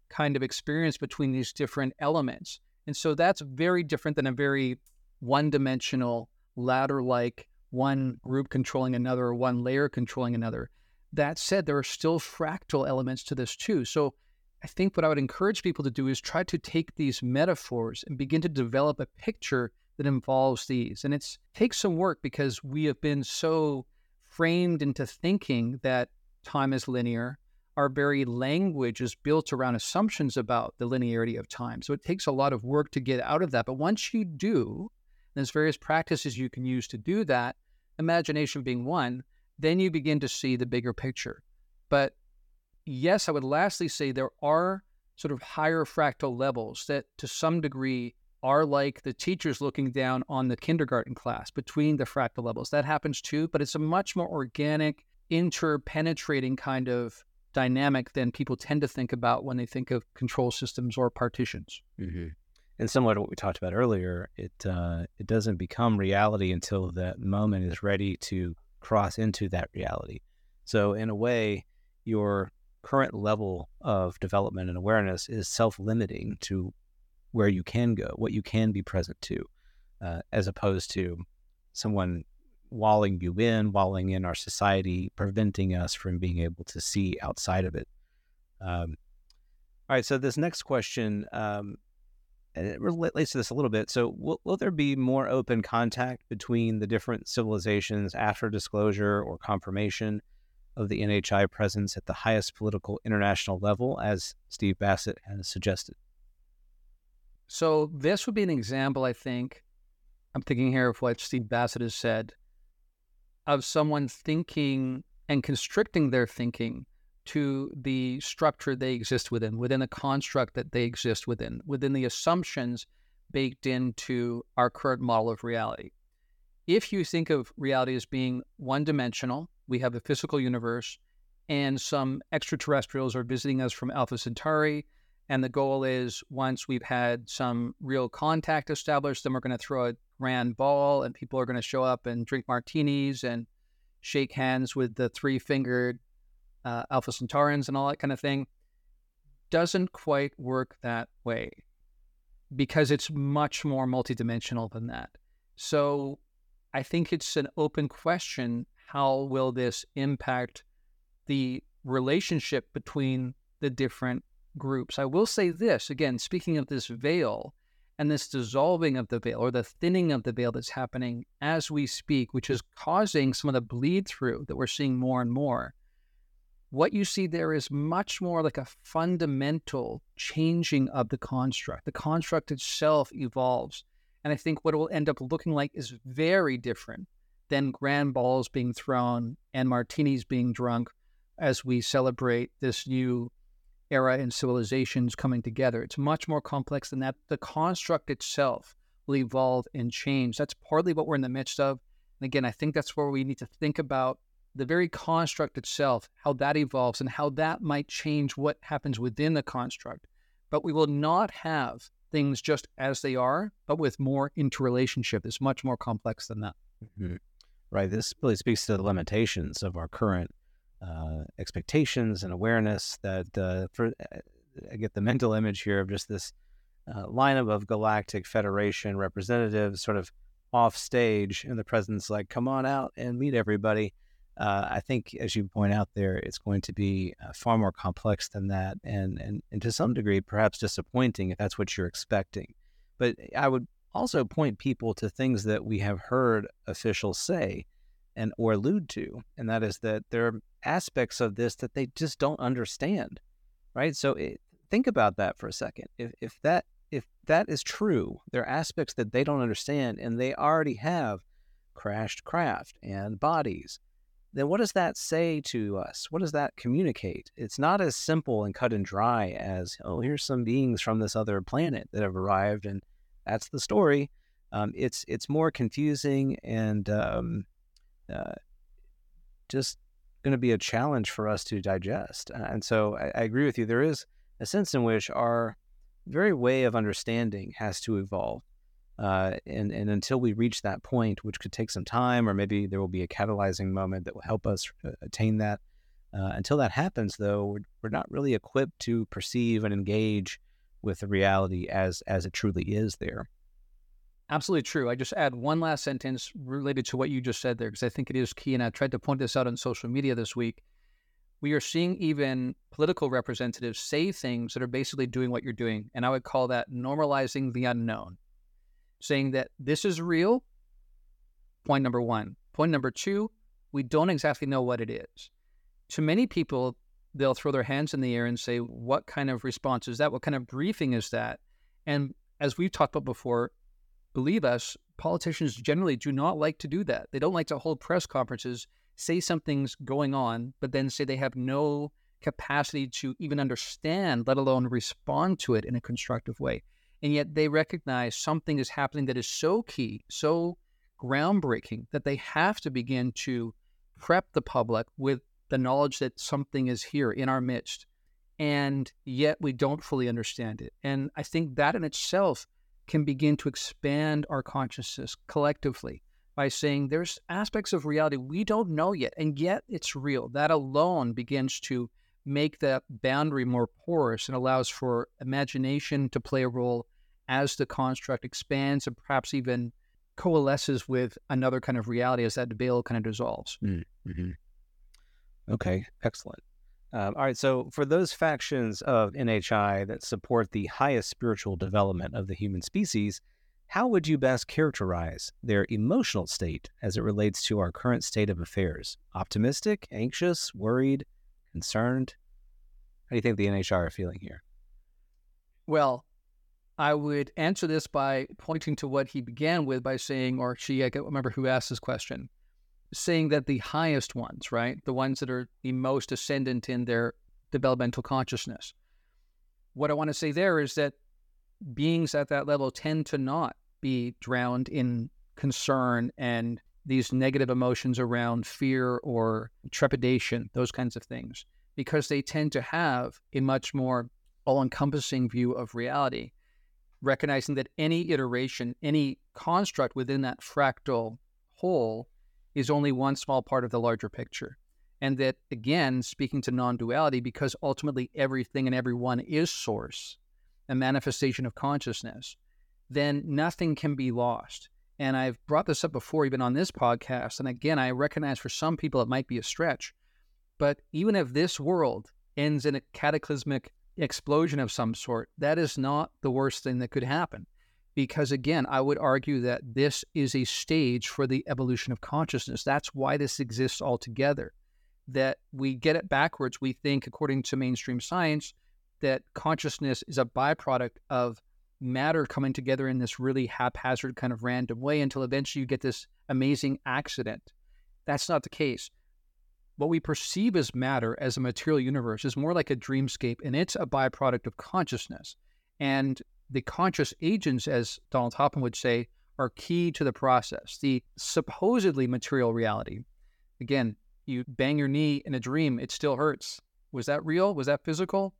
Speaker 2: kind of experience between these different elements. And so that's very different than a very one dimensional, ladder like, one group controlling another one layer controlling another. That said, there are still fractal elements to this too. So I think what I would encourage people to do is try to take these metaphors and begin to develop a picture that involves these. And it takes some work because we have been so framed into thinking that time is linear. Our very language is built around assumptions about the linearity of time. So it takes a lot of work to get out of that. But once you do, there's various practices you can use to do that, imagination being one, then you begin to see the bigger picture. But yes, I would lastly say there are sort of higher fractal levels that to some degree are like the teachers looking down on the kindergarten class between the fractal levels. That happens too, but it's a much more organic, interpenetrating kind of dynamic than people tend to think about when they think of control systems or partitions.
Speaker 1: Mm-hmm. And similar to what we talked about earlier, it uh, it doesn't become reality until that moment is ready to cross into that reality. So, in a way, your current level of development and awareness is self limiting to where you can go, what you can be present to, uh, as opposed to someone walling you in, walling in our society, preventing us from being able to see outside of it. Um, all right, so this next question um, and it relates to this a little bit. So, will, will, there be more open contact between the different civilizations after disclosure or confirmation of the NHI presence at the highest political international level, as Steve Bassett has suggested?
Speaker 2: So, this would be an example, I think. I'm thinking here of what Steve Bassett has said of someone thinking and constricting their thinking to the structure they exist within, within the construct that they exist within, within the assumptions baked into our current model of reality. If you think of reality as being one dimensional, we have a physical universe, and some extraterrestrials are visiting us from Alpha Centauri. And the goal is once we've had some real contact established, then we're going to throw a grand ball, and people are going to show up and drink martinis and shake hands with the three fingered uh, Alpha Centaurans and all that kind of thing, doesn't quite work that way because it's much more multidimensional than that. So I think it's an open question how will this impact the relationship between the different groups? I will say this again, speaking of this veil and this dissolving of the veil or the thinning of the veil that's happening as we speak, which is causing some of the bleed through that we're seeing more and more what you see there is much more like a fundamental changing of the construct. The construct itself evolves. And I think what it will end up looking like is very different than grand balls being thrown and martinis being drunk as we celebrate this new era and civilizations coming together. It's much more complex than that. The construct itself will evolve and change. That's partly what we're in the midst of. And again, I think that's where we need to think about the very construct itself, how that evolves and how that might change what happens within the construct. But we will not have things just as they are, but with more interrelationship. It's much more complex than that.
Speaker 1: Mm-hmm. Right. This really speaks to the limitations of our current uh, expectations and awareness. That uh, for I get the mental image here of just this uh, lineup of galactic federation representatives, sort of off stage, and the president's like, "Come on out and meet everybody." Uh, I think, as you point out there, it's going to be uh, far more complex than that, and, and and to some degree, perhaps disappointing if that's what you're expecting. But I would also point people to things that we have heard officials say and or allude to, and that is that there are aspects of this that they just don't understand, right? So it, think about that for a second. If if that if that is true, there are aspects that they don't understand, and they already have crashed craft and bodies then what does that say to us? What does that communicate? It's not as simple and cut and dry as, oh, here's some beings from this other planet that have arrived, and that's the story. Um, it's it's more confusing and um, uh, just going to be a challenge for us to digest. And so I, I agree with you. There is a sense in which our very way of understanding has to evolve. Uh, and, and until we reach that point, which could take some time, or maybe there will be a catalyzing moment that will help us uh, attain that. Uh, until that happens, though, we're, we're not really equipped to perceive and engage with the reality as as it truly is there.
Speaker 2: Absolutely true. I just add one last sentence related to what you just said there, because I think it is key. And I tried to point this out on social media this week. We are seeing even political representatives say things that are basically doing what you're doing. And I would call that normalizing the unknown saying that this is real. Point number one. Point number two, we don't exactly know what it is. To many people, they'll throw their hands in the air and say, What kind of response is that? What kind of briefing is that? And as we've talked about before, believe us, politicians generally do not like to do that. They don't like to hold press conferences, say something's going on, but then say they have no capacity to even understand, let alone respond to it in a constructive way and yet they recognize something is happening that is so key, so groundbreaking that they have to begin to prep the public with the knowledge that something is here in our midst. And yet we don't fully understand it. And I think that in itself can begin to expand our consciousness collectively by saying there's aspects of reality we don't know yet, and yet it's real. That alone begins to make that boundary more porous and allows for imagination to play a role as the construct expands and perhaps even coalesces with another kind of reality as that veil kind of dissolves.
Speaker 1: Mm, mm-hmm. Okay, excellent. Um, all right, so for those factions of NHI that support the highest spiritual development of the human species, how would you best characterize their emotional state as it relates to our current state of affairs? Optimistic, anxious, worried, concerned? How do you think the NHI are feeling here?
Speaker 2: Well, I would answer this by pointing to what he began with by saying, or she, I can't remember who asked this question, saying that the highest ones, right, the ones that are the most ascendant in their developmental consciousness. What I want to say there is that beings at that level tend to not be drowned in concern and these negative emotions around fear or trepidation, those kinds of things, because they tend to have a much more all encompassing view of reality recognizing that any iteration, any construct within that fractal whole is only one small part of the larger picture. And that, again, speaking to non duality, because ultimately everything and everyone is source, a manifestation of consciousness, then nothing can be lost. And I've brought this up before, even on this podcast. And again, I recognize for some people it might be a stretch. But even if this world ends in a cataclysmic explosion of some sort, that is not the worst thing that could happen. Because again, I would argue that this is a stage for the evolution of consciousness. That's why this exists altogether. That we get it backwards. We think, according to mainstream science, that consciousness is a byproduct of matter coming together in this really haphazard kind of random way until eventually you get this amazing accident. That's not the case what we perceive as matter as a material universe is more like a dreamscape, and it's a byproduct of consciousness. And the conscious agents, as Donald Hoffman would say, are key to the process. The supposedly material reality, again, you bang your knee in a dream, it still hurts. Was that real? Was that physical?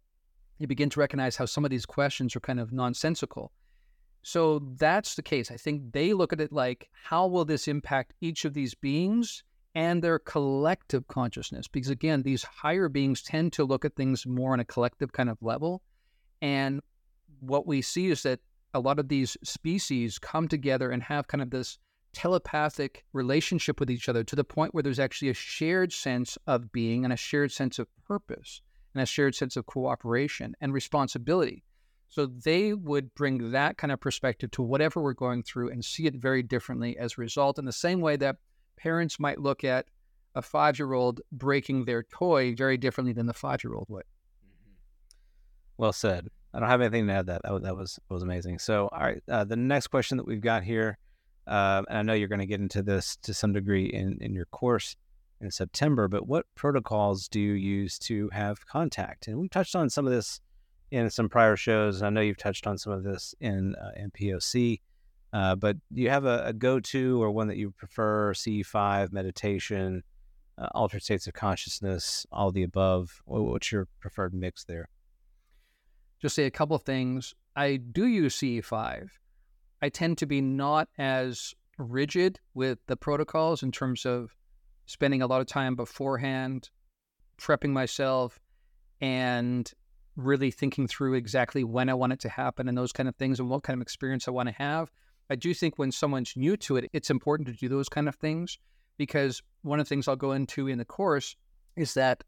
Speaker 2: You begin to recognize how some of these questions are kind of nonsensical. So that's the case. I think they look at it like, how will this impact each of these beings? And their collective consciousness. Because again, these higher beings tend to look at things more on a collective kind of level. And what we see is that a lot of these species come together and have kind of this telepathic relationship with each other to the point where there's actually a shared sense of being and a shared sense of purpose and a shared sense of cooperation and responsibility. So they would bring that kind of perspective to whatever we're going through and see it very differently as a result, in the same way that parents might look at a five year old breaking their toy very differently than the five year old would. Mm-hmm.
Speaker 1: Well said. I don't have anything to add. That that was that was, was amazing. So, all right, uh, the next question that we've got here, uh, and I know you're going to get into this to some degree in in your course in September, but what protocols do you use to have contact? And we touched on some of this in some prior shows. I know you've touched on some of this in uh, in POC, uh, but do you have a, a go to or one that you prefer? CE5 meditation, uh, altered states of consciousness, all the above. What's your preferred mix there?
Speaker 2: just say a couple of things. I do use CE5. I tend to be not as rigid with the protocols in terms of spending a lot of time beforehand, prepping myself, and really thinking through exactly when I want it to happen and those kind of things and what kind of experience I want to have. I do think when someone's new to it, it's important to do those kind of things because one of the things I'll go into in the course is that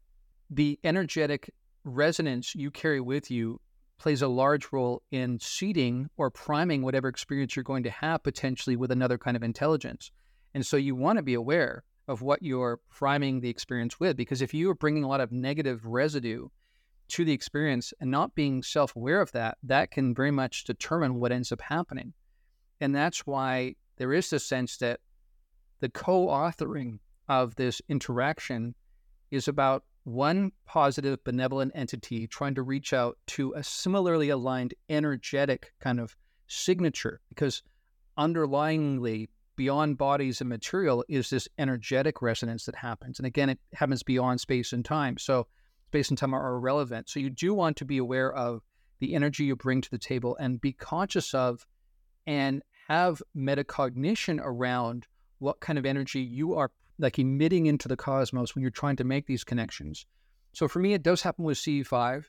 Speaker 2: the energetic resonance you carry with you plays a large role in seeding or priming whatever experience you're going to have potentially with another kind of intelligence. And so you want to be aware of what you're priming the experience with, because if you are bringing a lot of negative residue to the experience and not being self aware of that, that can very much determine what ends up happening. And that's why there is this sense that the co authoring of this interaction is about one positive benevolent entity trying to reach out to a similarly aligned energetic kind of signature because underlyingly beyond bodies and material is this energetic resonance that happens. And again it happens beyond space and time. So space and time are irrelevant. So you do want to be aware of the energy you bring to the table and be conscious of and have metacognition around what kind of energy you are like emitting into the cosmos when you're trying to make these connections. So for me, it does happen with CE5,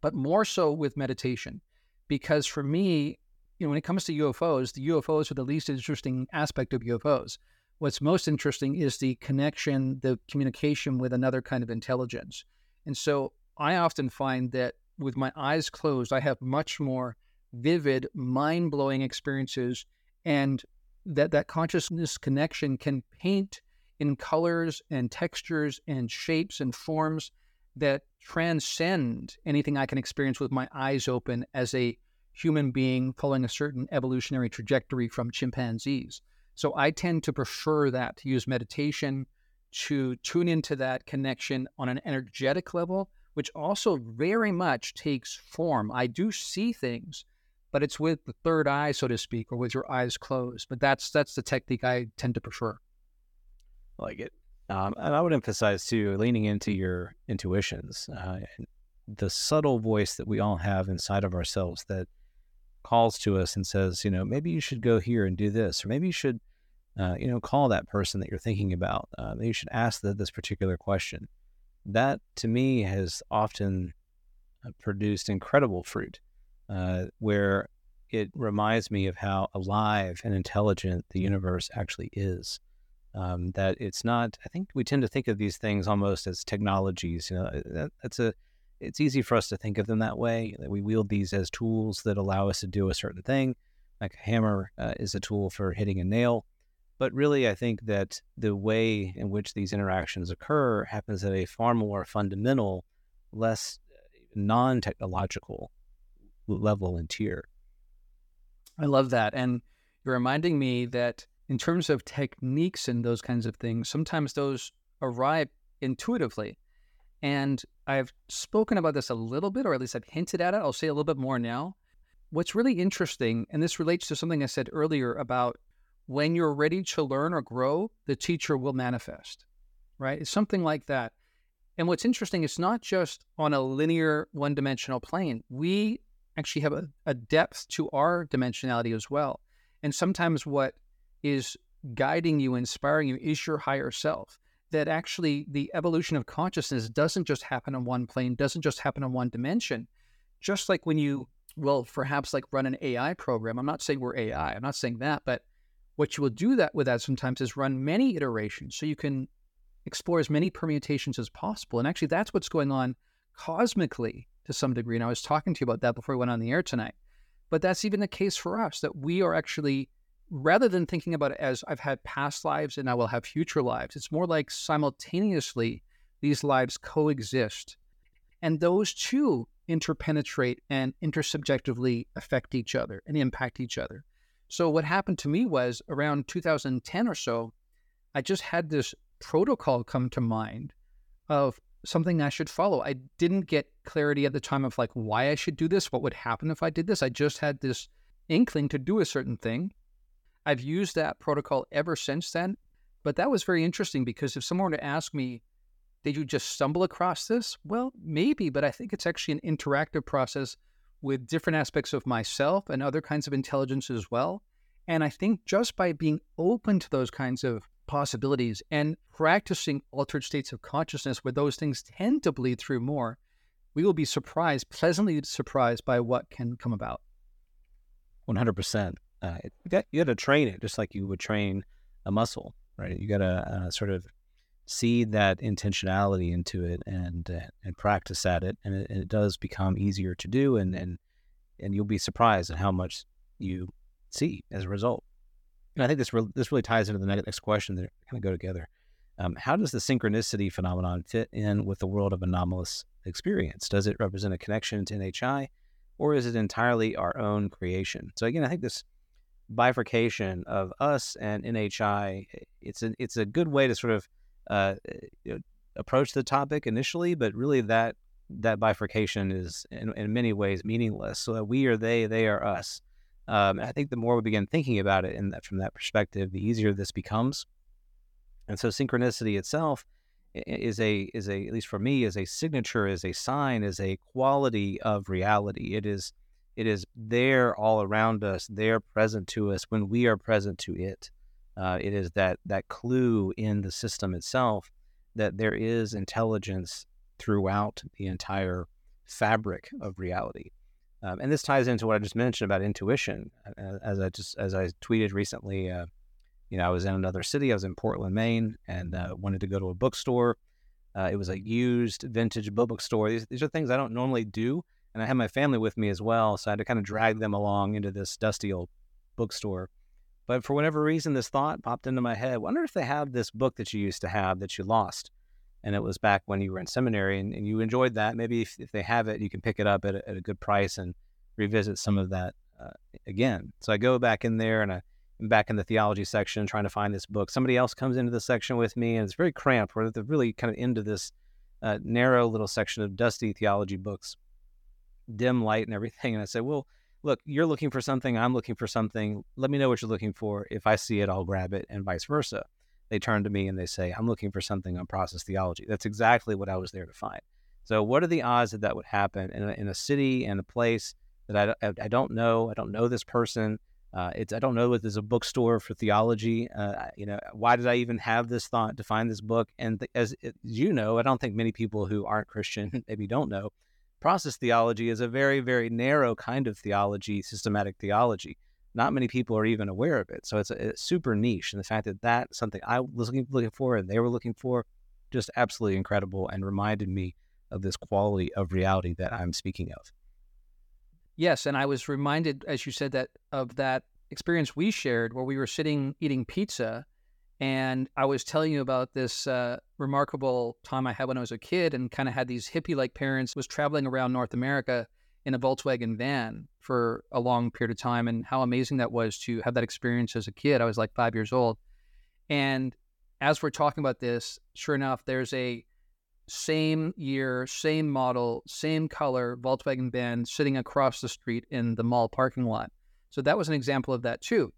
Speaker 2: but more so with meditation, because for me, you know, when it comes to UFOs, the UFOs are the least interesting aspect of UFOs. What's most interesting is the connection, the communication with another kind of intelligence. And so I often find that with my eyes closed, I have much more vivid, mind blowing experiences, and that that consciousness connection can paint in colors and textures and shapes and forms that transcend anything I can experience with my eyes open as a human being following a certain evolutionary trajectory from chimpanzees. So I tend to prefer that to use meditation to tune into that connection on an energetic level, which also very much takes form. I do see things, but it's with the third eye, so to speak, or with your eyes closed. But that's that's the technique I tend to prefer
Speaker 1: like it. Um, and I would emphasize too, leaning into your intuitions, uh, the subtle voice that we all have inside of ourselves that calls to us and says, you know, maybe you should go here and do this, or maybe you should, uh, you know, call that person that you're thinking about. Uh, you should ask the, this particular question. That to me has often uh, produced incredible fruit, uh, where it reminds me of how alive and intelligent the universe actually is. Um, that it's not. I think we tend to think of these things almost as technologies. You know, uh, that, that's a. It's easy for us to think of them that way. That we wield these as tools that allow us to do a certain thing. Like a hammer uh, is a tool for hitting a nail, but really, I think that the way in which these interactions occur happens at a far more fundamental, less uh, non-technological level and tier.
Speaker 2: I love that, and you're reminding me that in terms of techniques and those kinds of things, sometimes those arrive intuitively. And I've spoken about this a little bit, or at least I've hinted at it. I'll say a little bit more now. What's really interesting, and this relates to something I said earlier about when you're ready to learn or grow, the teacher will manifest, right? It's something like that. And what's interesting, it's not just on a linear one dimensional plane. We actually have a, a depth to our dimensionality as well. And sometimes what is guiding you, inspiring you, is your higher self. That actually the evolution of consciousness doesn't just happen on one plane, doesn't just happen on one dimension. Just like when you will perhaps like run an AI program. I'm not saying we're AI, I'm not saying that, but What you will do that with that sometimes is run many iterations so you can explore as many permutations as possible. And actually, that's what's going on cosmically to some degree. And I was talking to you about that before we went on the air tonight. But that's even the case for us that we are actually, rather than thinking about it as I've had past lives and I will have future lives, it's more like simultaneously these lives coexist. And those two interpenetrate and intersubjectively affect each other and impact each other. So, what happened to me was around 2010 or so, I just had this protocol come to mind of something I should follow. I didn't get clarity at the time of like why I should do this, what would happen if I did this. I just had this inkling to do a certain thing. I've used that protocol ever since then. But that was very interesting because if someone were to ask me, did you just stumble across this? Well, maybe, but I think it's actually an interactive process with different aspects of myself and other kinds of intelligence as well. And I think just by being open to those kinds of possibilities and practicing altered states of consciousness where those things tend to bleed through more, we will be surprised, pleasantly surprised by what can come about.
Speaker 1: 100%. Uh, you got, to train it just like you would train a muscle, right? You got to uh, sort of seed that intentionality into it and uh, and practice at it, and it, it, does become easier to do, and and and you'll be surprised at how much you see as a result. And I think this re- this really ties into the next question that kind of go together. Um, how does the synchronicity phenomenon fit in with the world of anomalous experience? Does it represent a connection to NHI, or is it entirely our own creation? So again, I think this bifurcation of us and NHI it's a it's a good way to sort of uh, you know, approach the topic initially, but really that that bifurcation is in, in many ways meaningless. So that we are they, they are us. Um, I think the more we begin thinking about it that, from that perspective, the easier this becomes. And so synchronicity itself is a is a at least for me is a signature, is a sign, is a quality of reality. It is it is there all around us, there present to us when we are present to it. Uh, it is that that clue in the system itself that there is intelligence throughout the entire fabric of reality. Um, and this ties into what I just mentioned about intuition. As I just as I tweeted recently, uh, you know, I was in another city. I was in Portland, Maine, and uh, wanted to go to a bookstore. Uh, it was a used vintage bookstore. These, these are things I don't normally do, and I had my family with me as well, so I had to kind of drag them along into this dusty old bookstore. But for whatever reason, this thought popped into my head. Wonder if they have this book that you used to have that you lost. And it was back when you were in seminary and, and you enjoyed that. Maybe if, if, they have it, you can pick it up at a, at a good price and revisit some of that uh, again. So I go back in there and I, am back in the theology section trying to find this book. Somebody else comes into the section with me and it's very cramped. We're at the really kind of into this uh, narrow little section of dusty theology books, dim light and everything. And I said, well, look, you're looking for something, I'm looking for something. Let me know what you're looking for. If I see it, I'll grab it, and vice versa. They turn to me and they say, I'm looking for something on process theology. That's exactly what I was there to find. So, what are the odds that that would happen in a, in a city and a place that I, I, don't know? I don't know this person. Uh, it's I don't know if there's a bookstore for theology. Uh, you know, why did I even have this thought to find this book? And th- as, as you know, I don't think many people who aren't Christian maybe don't know process theology is a very, very narrow kind of theology, systematic theology. Not many people are even aware of it. So it's, a, it's super niche. And the fact that that's something I was looking, looking for and they were looking for, just absolutely incredible and reminded me of this quality of reality that I'm speaking of.
Speaker 2: Yes. And I was reminded, as you said, that of that experience we shared where we were sitting eating pizza and I was telling you about this uh, remarkable time I had when I was a kid and kind of had these hippie like parents, was traveling around North America in a Volkswagen van for a long period of time and how amazing that was to have that experience as a kid. I was like five years old. And as we're talking about this, sure enough, there's a same year, same model, same color Volkswagen van sitting across the street in the mall parking lot. So that was an example of that too.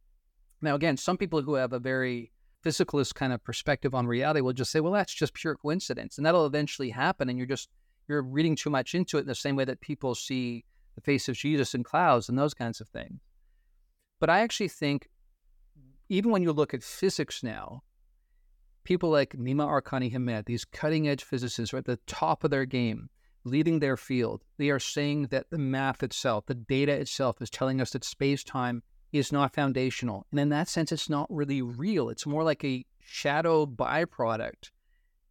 Speaker 2: Now, again, some people who have a very physicalist kind of perspective on reality will just say, well, that's just pure coincidence. And that'll eventually happen. And you're just, you're reading too much into it in the same way that people see the face of Jesus in clouds and those kinds of things. But I actually think, even when you look at physics now, people like Nima Arkani Hamed, these cutting edge physicists are at the top of their game, leading their field. They are saying that the math itself, the data itself, is telling us that space time is not foundational. And in that sense, it's not really real. It's more like a shadow byproduct.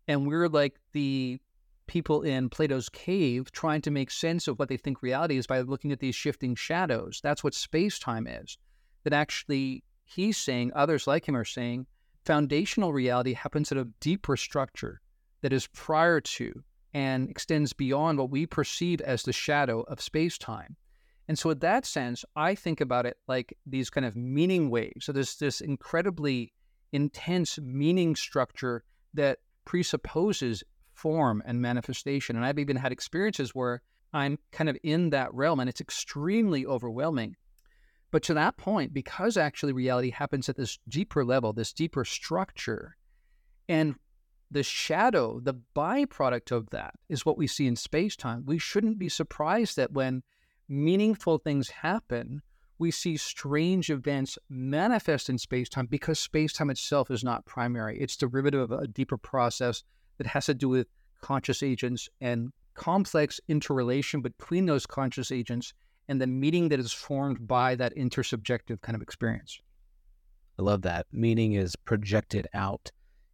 Speaker 2: And we're like the people in Plato's cave trying to make sense of what they think reality is by looking at these shifting shadows. That's what space time is. That actually, he's saying, others like him are saying, foundational reality happens at a deeper structure that is prior to and extends beyond what we perceive as the shadow of space time. And so, in that sense, I think about it like these kind of meaning waves. So, there's this incredibly intense meaning structure that presupposes form and manifestation. And I've even had experiences where I'm kind of in that realm and it's extremely overwhelming. But to that point, because actually reality happens at this deeper level, this deeper structure, and the shadow, the byproduct of that is what we see in space time. We shouldn't be surprised that when meaningful things happen, we see strange events manifest in space time because space time itself is not primary. It's derivative of a deeper process that has to do with conscious agents and complex interrelation between those conscious agents and the meaning that is formed by that intersubjective kind of experience.
Speaker 1: I love that. Meaning is projected out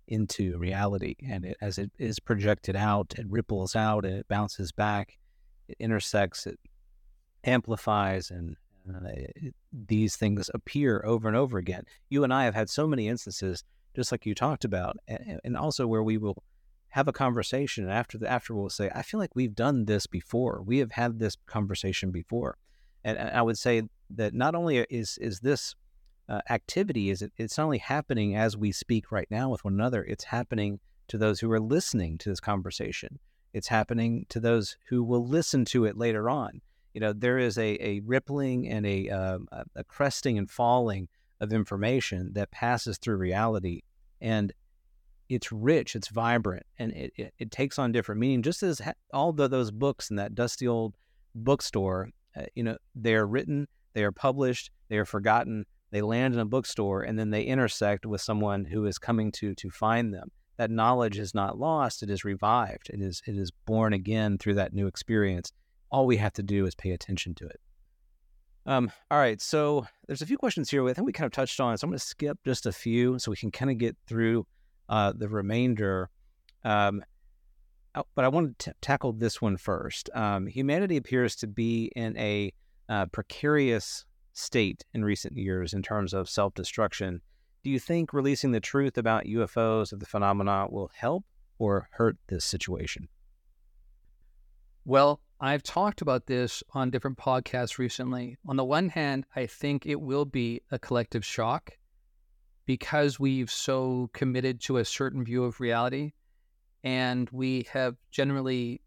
Speaker 1: into reality. And it, as it is projected out, it ripples out and it bounces back, it intersects, it amplifies, and uh, it, these things appear over and over again. You and I have had so many instances, just like you talked about, and, and also where we will have a conversation and after the after we'll say i feel like we've done this before. We have had this conversation before. And, and i would say that not only is is this uh, activity is it, it's not only happening as we speak right now with one another it's happening to those who are listening to this conversation. It's happening to those who will listen to it later on. You know there is a, a rippling and a, um, a cresting and falling of information that passes through reality. And it's rich, it's vibrant, and it, it, it takes on different meaning. Just as ha- all the, those books in that dusty old bookstore, uh, you know, they are written, they are published, they are forgotten, they land in a bookstore, and then they intersect with someone who is coming to to find them. That knowledge is not lost; it is revived. It is it is born again through that new experience. All we have to do is pay attention to it. Um, all right, so there's a few questions here. I think we kind of touched on, so I'm going to skip just a few so we can kind of get through uh, the remainder. Um, oh, but I want to t- tackle this one first. Um, humanity appears to be in a uh, precarious state in recent years in terms of self destruction. Do you think releasing the truth about UFOs of the phenomena will help or hurt this situation?
Speaker 2: Well, I've talked about this on different podcasts recently. On the one hand, I think it will be a collective shock because we've so committed to a certain view of reality and we have generally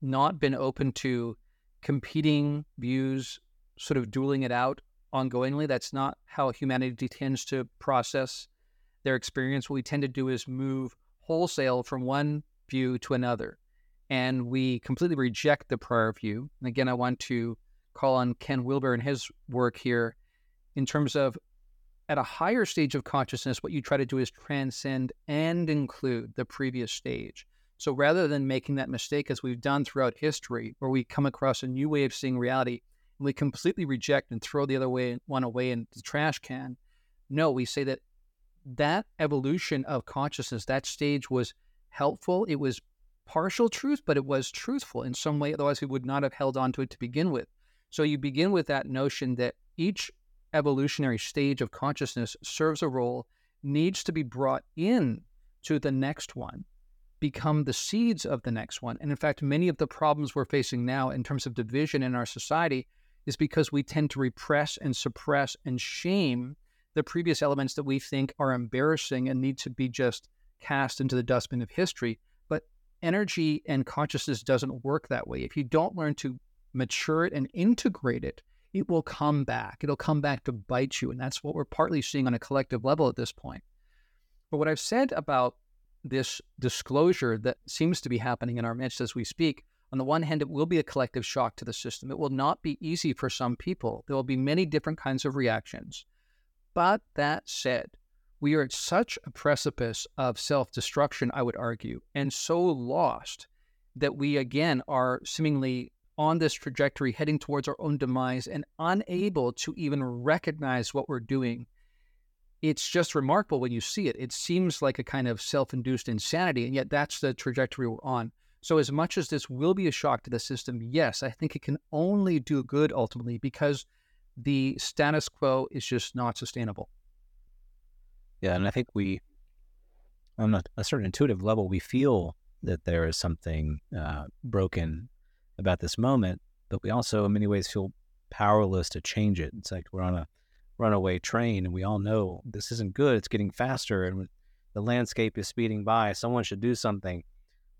Speaker 2: not been open to competing views, sort of dueling it out ongoingly. That's not how humanity tends to process their experience. What we tend to do is move wholesale from one view to another. And we completely reject the prior view. And again, I want to call on Ken Wilber and his work here in terms of at a higher stage of consciousness, what you try to do is transcend and include the previous stage. So rather than making that mistake, as we've done throughout history, where we come across a new way of seeing reality and we completely reject and throw the other way one away in the trash can, no, we say that that evolution of consciousness, that stage was helpful. It was partial truth, but it was truthful in some way. Otherwise, we would not have held on to it to begin with. So you begin with that notion that each evolutionary stage of consciousness serves a role needs to be brought in to the next one, become the seeds of the next one. And in fact, many of the problems we're facing now in terms of division in our society is because we tend to repress and suppress and shame the previous elements that we think are embarrassing and need to be just cast into the dustbin of history. But energy and consciousness doesn't work that way. If you don't learn to mature it and integrate it it will come back. It'll come back to bite you. And that's what we're partly seeing on a collective level at this point. But what I've said about this disclosure that seems to be happening in our midst as we speak, on the one hand, it will be a collective shock to the system. It will not be easy for some people. There will be many different kinds of reactions. But that said, we are at such a precipice of self destruction, I would argue, and so lost that we again are seemingly on this trajectory heading towards our own demise and unable to even recognize what we're doing. It's just remarkable when you see it. It seems like a kind of self induced insanity, and yet that's the trajectory we're on. So, as much as this will be a shock to the system, yes, I think it can only do good ultimately because the status quo is just not sustainable.
Speaker 1: Yeah, and I think we, on a, certain intuitive level, we feel that there is something uh, broken about this moment, but we also, in many ways, feel powerless to change it. It's like we're on a runaway train, and we all know this isn't good. It's getting faster, and the landscape is speeding by. Someone should do something.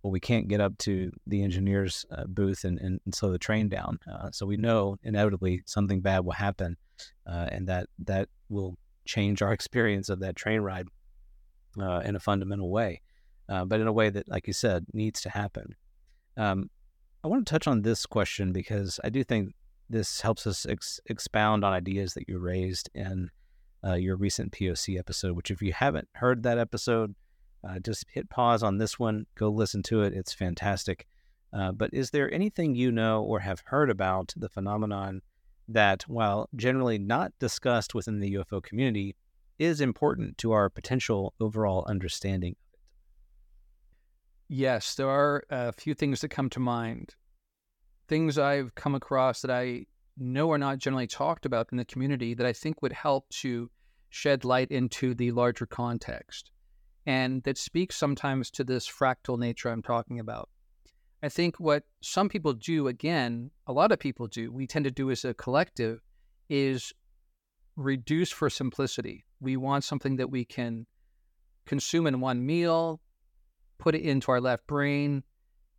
Speaker 1: Well, we can't get up to the engineer's uh, booth and, and, and, slow the train down. Uh, so we know inevitably something bad will happen, uh, and that that will change our experience of that train ride uh, in a fundamental way, uh, but in a way that, like you said, needs to happen. Um, I want to touch on this question because I do think this helps us ex- expound on ideas that you raised in uh, your recent POC episode. Which, if you haven't heard that episode, uh, just hit pause on this one, go listen to it. It's fantastic. Uh, but is there anything you know or have heard about the phenomenon that, while generally not discussed within the UFO community, is important to our potential overall understanding
Speaker 2: Yes, there are uh, a few things that come to mind. Things I've come across that I know are not generally talked about in the community that I think would help to shed light into the larger context and that speaks sometimes to this fractal nature I'm talking about. I think what some people do, again, a lot of people do, we tend to do as a collective, is reduce for simplicity. We want something that we can consume in one meal, put it into our left brain,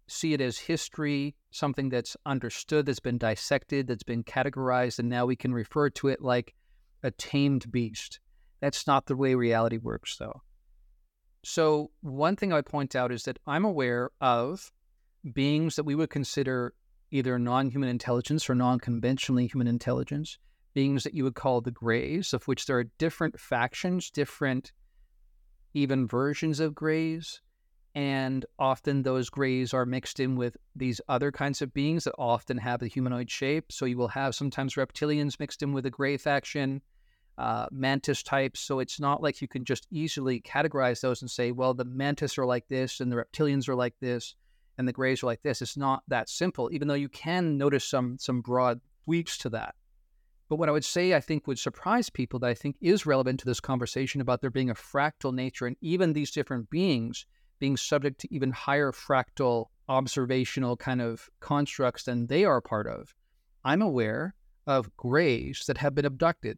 Speaker 2: see it as history, something that's understood, that's been dissected, that's been categorized, and now we can refer to it like a tamed beast. That's not the way reality works, though. So, one thing I point out is that I'm aware of beings that we would consider either non human intelligence or non conventionally human intelligence, beings that you would call the Greys, of which there are different factions, different even versions of Greys and often those grays are mixed in with these other kinds of beings that often have a humanoid shape. So you will have sometimes reptilians mixed in with a gray faction, uh, mantis types. So it's not like you can just easily categorize those and say, well, the mantis are like this and the reptilians are like this and the grays are like this. It's not that simple, even though you can notice some some broad tweaks to that. But what I would say, I think, would surprise people that I think is relevant to this conversation about there being a fractal nature and even these different beings being subject to even higher fractal observational kind of constructs than they are part of. I'm aware of grays that have been abducted.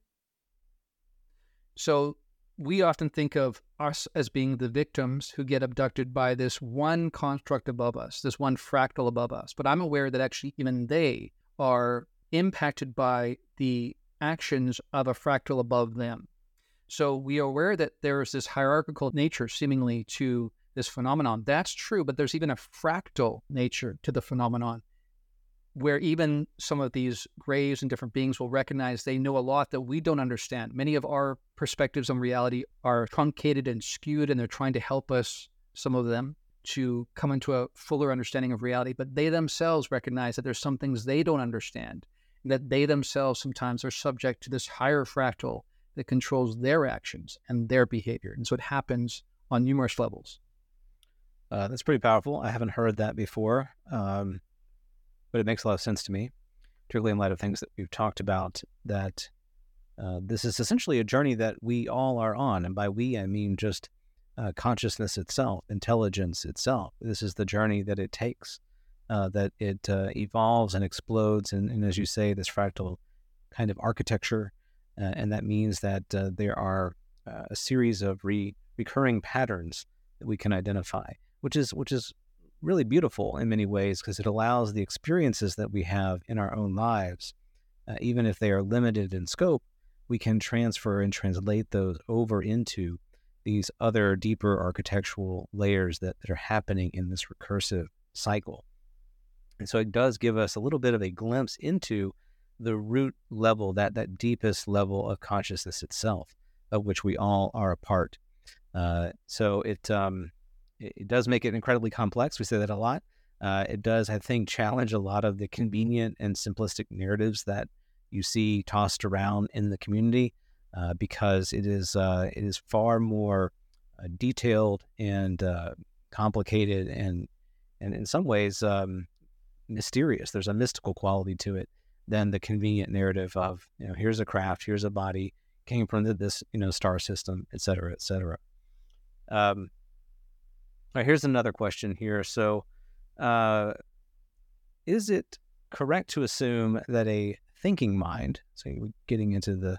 Speaker 2: So we often think of us as being the victims who get abducted by this one construct above us, this one fractal above us. But I'm aware that actually even they are impacted by the actions of a fractal above them. So we are aware that there is this hierarchical nature seemingly to this phenomenon. That's true, but there's even a fractal nature to the phenomenon where even some of these grays and different beings will recognize they know a lot that we don't understand. Many of our perspectives on reality are truncated and skewed, and they're trying to help us, some of them, to come into a fuller understanding of reality. But they themselves recognize that there's some things they don't understand, that they themselves sometimes are subject to this higher fractal that controls their actions and their behavior. And so it happens on numerous levels.
Speaker 1: Uh, that's pretty powerful. I haven't heard that before, um, but it makes a lot of sense to me, particularly in light of things that we've talked about. That uh, this is essentially a journey that we all are on, and by we I mean just uh, consciousness itself, intelligence itself. This is the journey that it takes, uh, that it uh, evolves and explodes, and, and, as you say, this fractal kind of architecture, uh, and that means that there are a series of re- recurring patterns that we can identify which is which is really beautiful in many ways because it allows the experiences that we have in our own lives, uh, even if they are limited in scope, we can transfer and translate those over into these other deeper architectural layers that, that are happening in this recursive cycle. And so it does give us a little bit of a glimpse into the root level, that that deepest level of consciousness itself, of which we all are a part. Uh, so it um, it, it does make it incredibly complex. We say that a lot, Uh, it does, I think, challenge a lot of the convenient and simplistic narratives that you see tossed around in the community uh, because it is uh, it is far more uh, detailed and uh, complicated and and in some ways um, mysterious. There's a mystical quality to it than the convenient narrative of you know here's a craft, here's a body, came from this you know star system, et cetera, et cetera. Um, right, here's another question here. So, uh, is it correct to assume that a thinking mind, so getting into the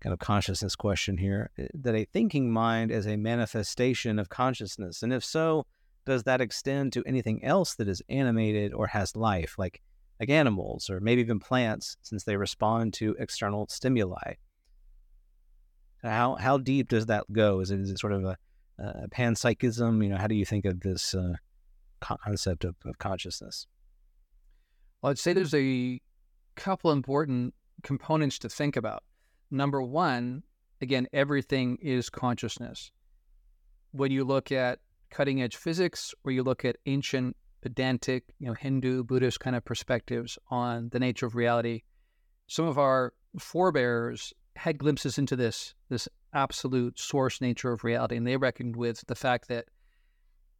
Speaker 1: kind of consciousness question here, eh, that a thinking mind is a manifestation of consciousness? And if so, does that extend to anything else that is animated or has life, like like animals or maybe even plants, since they respond to external stimuli? How how deep does that go? Is it, is it sort of a, a panpsychism? You know, how do you think of this uh, concept of, of consciousness?
Speaker 2: Well, I'd say there's a couple important components to think about. Number one, again, everything is consciousness. When you look at cutting edge physics or you look at ancient Vedantic, you know, Hindu, Buddhist kind of perspectives on the nature of reality, some of our forebears had glimpses into this this absolute source nature of reality, and they reckoned with the fact that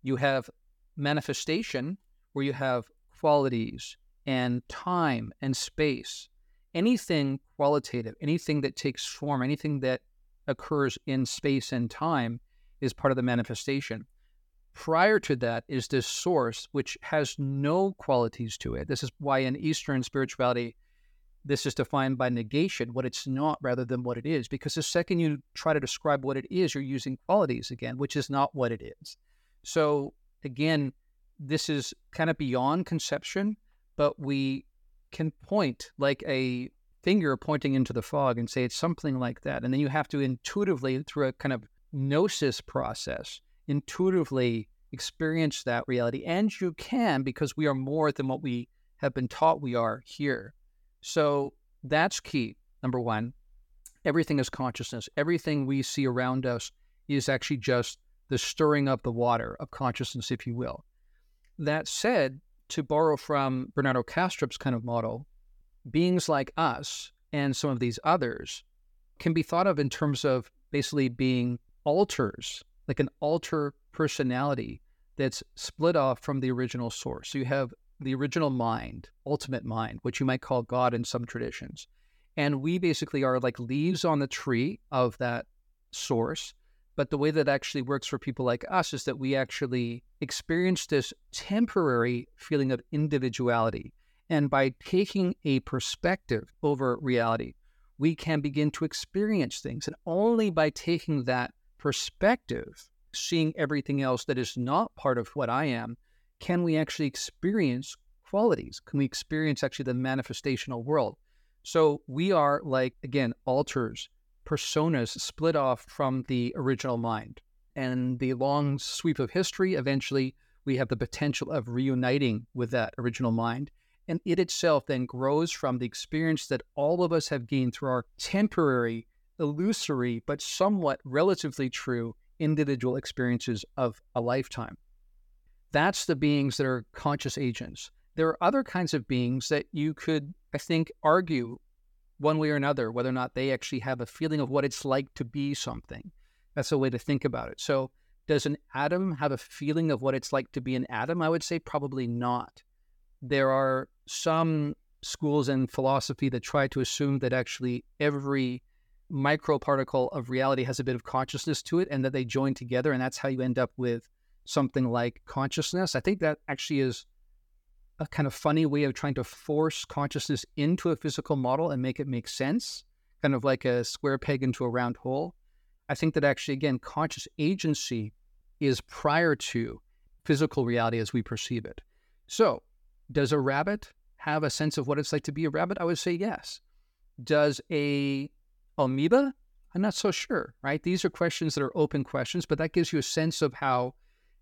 Speaker 2: you have manifestation where you have qualities and time and space. Anything qualitative, anything that takes form, anything that occurs in space and time is part of the manifestation. Prior to that is this source which has no qualities to it. This is why in Eastern spirituality, this is defined by negation, what it's not rather than what it is. Because the second you try to describe what it is, you're using qualities again, which is not what it is. So again, this is kind of beyond conception, but we can point like a finger pointing into the fog and say it's something like that. And then you have to intuitively, through a kind of gnosis process, intuitively experience that reality. And you can because we are more than what we have been taught we are here. So that's key. Number one, everything is consciousness. Everything we see around us is actually just the stirring up the water of consciousness, if you will. That said, to borrow from Bernardo Kastrup's kind of model, beings like us and some of these others can be thought of in terms of basically being alters, like an alter personality that's split off from the original source. So you have the original mind, ultimate mind, which you might call God in some traditions. And we basically are like leaves on the tree of that source. But the way that actually works for people like us is that we actually experience this temporary feeling of individuality. And by taking a perspective over reality, we can begin to experience things. And only by taking that perspective, seeing everything else that is not part of what I am, can we actually experience qualities? Can we experience actually the manifestational world? So we are like, again, alters, personas split off from the original mind. And the long sweep of history, eventually, we have the potential of reuniting with that original mind. And it itself then grows from the experience that all of us have gained through our temporary, illusory, but somewhat relatively true individual experiences of a lifetime. That's the beings that are conscious agents. There are other kinds of beings that you could, I think, argue one way or another whether or not they actually have a feeling of what it's like to be something. That's a way to think about it. So, does an atom have a feeling of what it's like to be an atom? I would say probably not. There are some schools in philosophy that try to assume that actually every microparticle of reality has a bit of consciousness to it and that they join together and that's how you end up with something like consciousness. I think that actually is a kind of funny way of trying to force consciousness into a physical model and make it make sense, kind of like a square peg into a round hole. I think that actually, again, conscious agency is prior to physical reality as we perceive it. So, does a rabbit have a sense of what it's like to be a rabbit? I would say yes. Does a amoeba? I'm not so sure, right? These are questions that are open questions, but that gives you a sense of how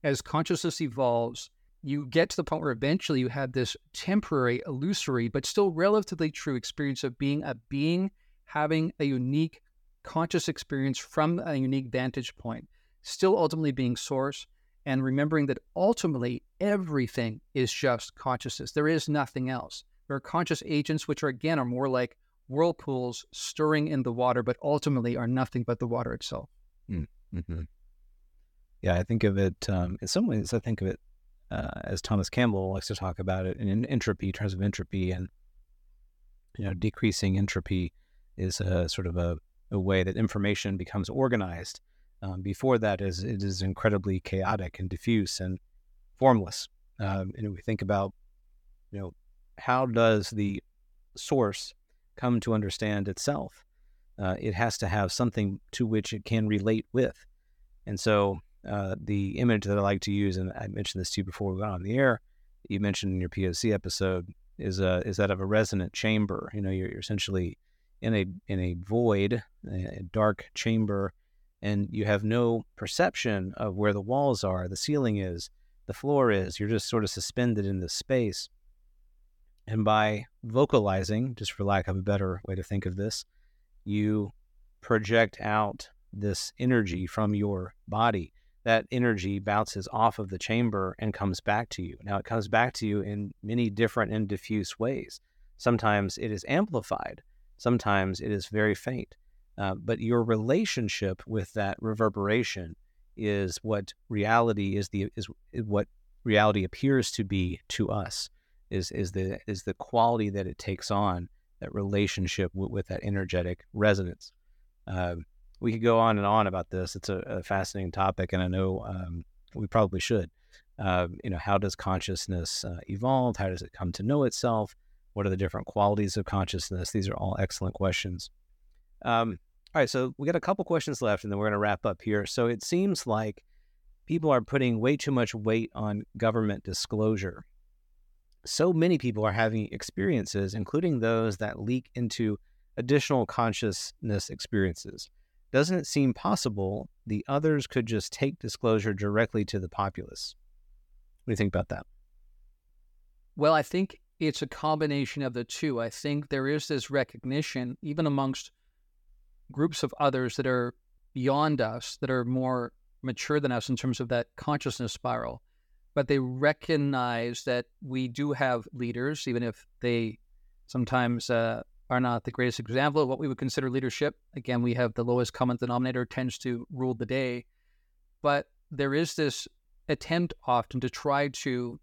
Speaker 2: as consciousness evolves, you get to the point where eventually you have this temporary, illusory, but still relatively true experience of being a being having a unique conscious experience from a unique vantage point, still ultimately being source. and remembering that ultimately everything is just consciousness. There is nothing else. There are conscious agents, which are again are more like whirlpools stirring in the water, but ultimately are nothing but the water itself.
Speaker 1: Mm-hmm. Yeah, I think of it um, in some ways. I think of it uh, as Thomas Campbell likes to talk about it in entropy, in terms of entropy, and you know, decreasing entropy is a sort of a, a way that information becomes organized. Um, before that, is it is incredibly chaotic and diffuse and formless. Um, and we think about, you know, how does the source come to understand itself? Uh, it has to have something to which it can relate with. And so uh, the image that I like to use, and I mentioned this to you before we went on the air, you mentioned in your POC episode, is a, is that of a resonant chamber. You know, you're, you're essentially in a in a void, a dark chamber, and you have no perception of where the walls are, the ceiling is, the floor is. You're just sort of suspended in this space. And by vocalizing, just for lack of a better way to think of this, you project out this energy from your body. That energy bounces off of the chamber and comes back to you. Now, it comes back to you in many different and diffuse ways. Sometimes it is amplified, sometimes it is very faint. Uh, but your relationship with that reverberation is what reality is the is what reality appears to be to us is is the is the quality that it takes on that relationship w- with that energetic resonance. Um, we could go on and on about this. It's a, a fascinating topic, and I know um, we probably should. Uh, you know, how does consciousness uh, evolve? How does it come to know itself? What are the different qualities of consciousness? These are all excellent questions. Um, all right, so we got a couple questions left, and then we're going to wrap up here. So it seems like people are putting way too much weight on government disclosure. So many people are having experiences, including those that leak into additional consciousness experiences. Doesn't it seem possible the others could just take disclosure directly to the populace? What do you think about that?
Speaker 2: Well, I think it's a combination of the two. I think there is this recognition, even amongst groups of others that are beyond us, that are more mature than us in terms of that consciousness spiral. But they recognize that we do have leaders, even if they sometimes uh, are not the greatest example of what we would consider leadership. Again, we have the lowest common denominator tends to rule the day. But there is this attempt often to try to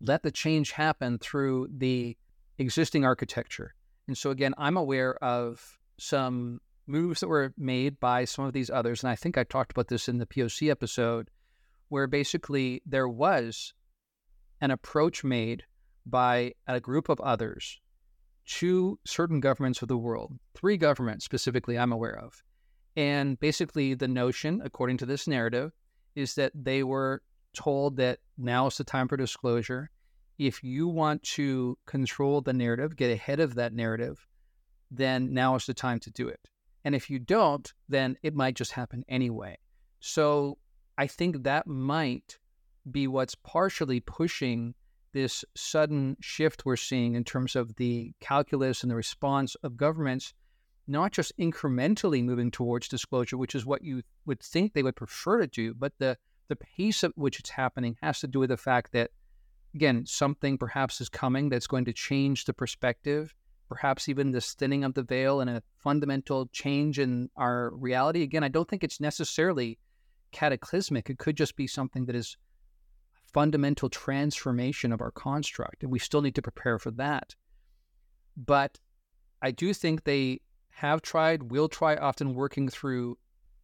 Speaker 2: let the change happen through the existing architecture. And so, again, I'm aware of some moves that were made by some of these others. And I think I talked about this in the POC episode, where basically there was an approach made by a group of others to certain governments of the world, three governments specifically I'm aware of. And basically, the notion, according to this narrative, is that they were told that now is the time for disclosure. If you want to control the narrative, get ahead of that narrative, then now is the time to do it. And if you don't, then it might just happen anyway. So I think that might be what's partially pushing this sudden shift we're seeing in terms of the calculus and the response of governments, not just incrementally moving towards disclosure, which is what you would think they would prefer to do, but the the pace at which it's happening has to do with the fact that, again, something perhaps is coming that's going to change the perspective perhaps even this thinning of the veil and a fundamental change in our reality. Again, I don't think it's necessarily cataclysmic. It could just be something that is fundamental transformation of our construct, and we still need to prepare for that. But I do think they have tried, will try, often working through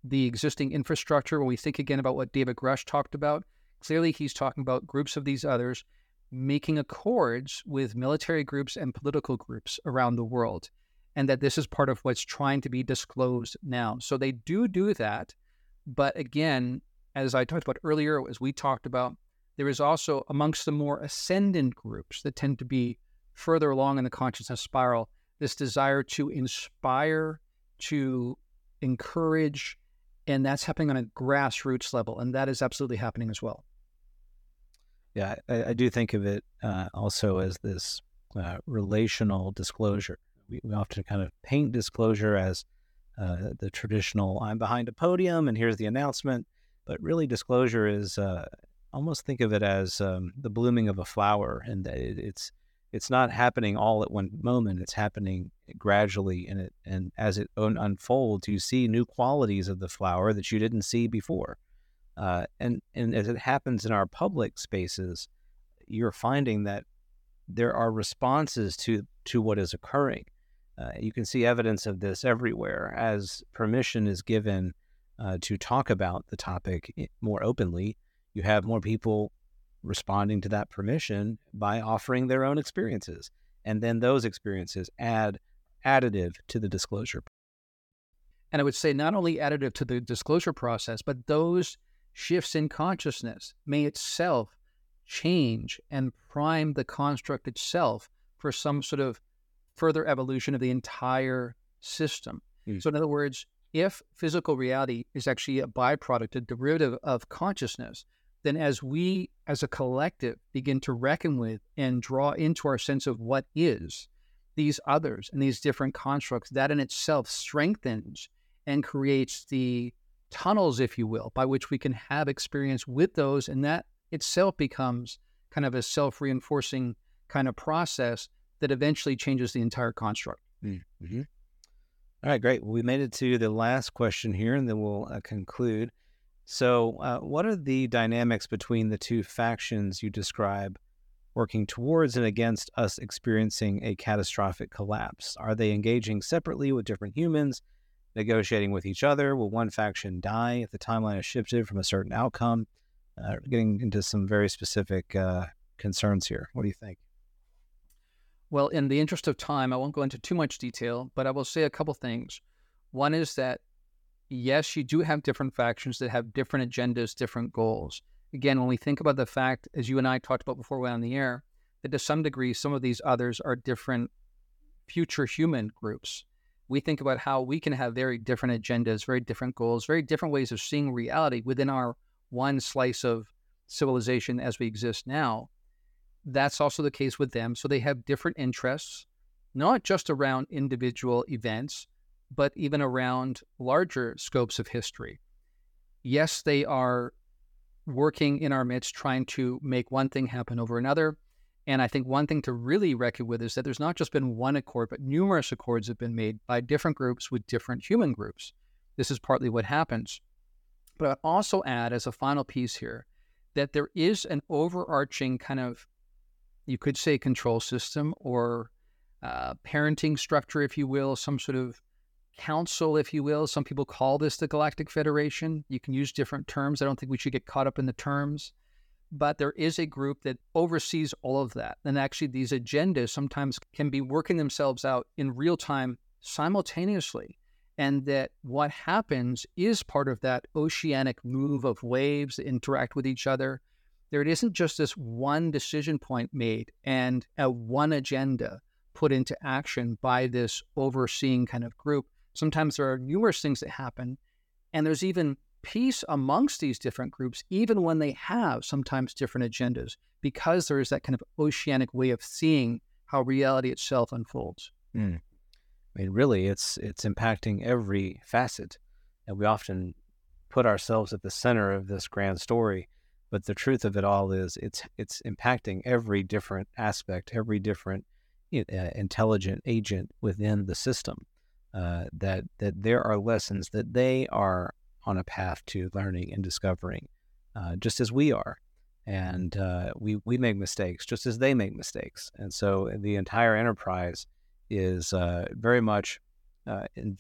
Speaker 2: the existing infrastructure. When we think again about what David Grusch talked about, clearly he's talking about groups of these others making accords with military groups and political groups around the world, and that this is part of what's trying to be disclosed now. So they do do that. But again, as I talked about earlier, as we talked about, there is also amongst the more ascendant groups that tend to be further along in the consciousness spiral this desire to inspire, to encourage, and that's happening on a grassroots level. And that is absolutely happening as well.
Speaker 1: Yeah, I, I do think of it uh, also as this uh, relational disclosure. We, we, often kind of paint disclosure as uh, the traditional I'm behind a podium and here's the announcement. but really disclosure is uh, almost think of it as um, the blooming of a flower, and that it, it's it's not happening all at one moment. It's happening gradually, and it and as it un- unfolds, you see new qualities of the flower that you didn't see before. Uh, and and as it happens in our public spaces, you're finding that there are responses to to what is occurring. Uh, you can see evidence of this everywhere as permission is given uh, to talk about the topic more openly. You have more people responding to that permission by offering their own experiences, and then those experiences add additive to the disclosure.
Speaker 2: And I would say not only additive to the disclosure process, but those shifts in consciousness may itself change and prime the construct itself for some sort of further evolution of the entire system. Mm. So, in other words, if physical reality is actually a byproduct, a derivative of consciousness, then as we as a collective begin to reckon with and draw into our sense of what is these others and these different constructs, that in itself strengthens and creates the tunnels, if you will, by which we can have experience with those. And that itself becomes kind of a self reinforcing kind of process that eventually changes the entire construct.
Speaker 1: Mm-hmm. All right, great. Well, we made it to the last question here, and then we'll uh, conclude. So, uh, what are the dynamics between the two factions you describe working towards and against us experiencing a catastrophic collapse? Are they engaging separately with different humans, negotiating with each other? Will one faction die if the timeline is shifted from a certain outcome? uh, getting into some very specific uh, concerns here. What do you think?
Speaker 2: Well, in the interest of time, I won't go into too much detail, but I will say a couple things. One is that, yes, you do have different factions that have different agendas, different goals. Again, when we think about the fact, as you and I talked about before we went on the air, that to some degree, some of these others are different future human groups. We think about how we can have very different agendas, very different goals, very different ways of seeing reality within our one slice of civilization as we exist now. That's also the case with them. So they have different interests, not just around individual events, but even around larger scopes of history. Yes, they are working in our midst trying to make one thing happen over another. And I think one thing to really reckon with is that there's not just been one accord, but numerous accords have been made by different groups with different human groups. This is partly what happens. But I'd also add as a final piece here that there is an overarching kind of, you could say, control system or uh, parenting structure, if you will, some sort of council, if you will. Some people call this the Galactic Federation. You can use different terms. I don't think we should get caught up in the terms. But there is a group that oversees all of that. And actually, these agendas sometimes can be working themselves out in real time simultaneously and that what happens is part of that oceanic move of waves that interact with each other. There isn't just this one decision point made and a one agenda put into action by this overseeing kind of group. Sometimes there are numerous things that happen, and there's even peace amongst these different groups, even when they have sometimes different agendas, because there is that kind of oceanic way of seeing how reality itself unfolds.
Speaker 1: Mm. I mean, really, it's it's impacting every facet, and we often put ourselves at the center of this grand story. But the truth of it all is, it's it's impacting every different aspect, every different uh, intelligent agent within the system. Uh, that that there are lessons that they are on a path to learning and discovering, uh, just as we are, and uh, we we make mistakes just as they make mistakes, and so the entire enterprise is uh, very much uh, in,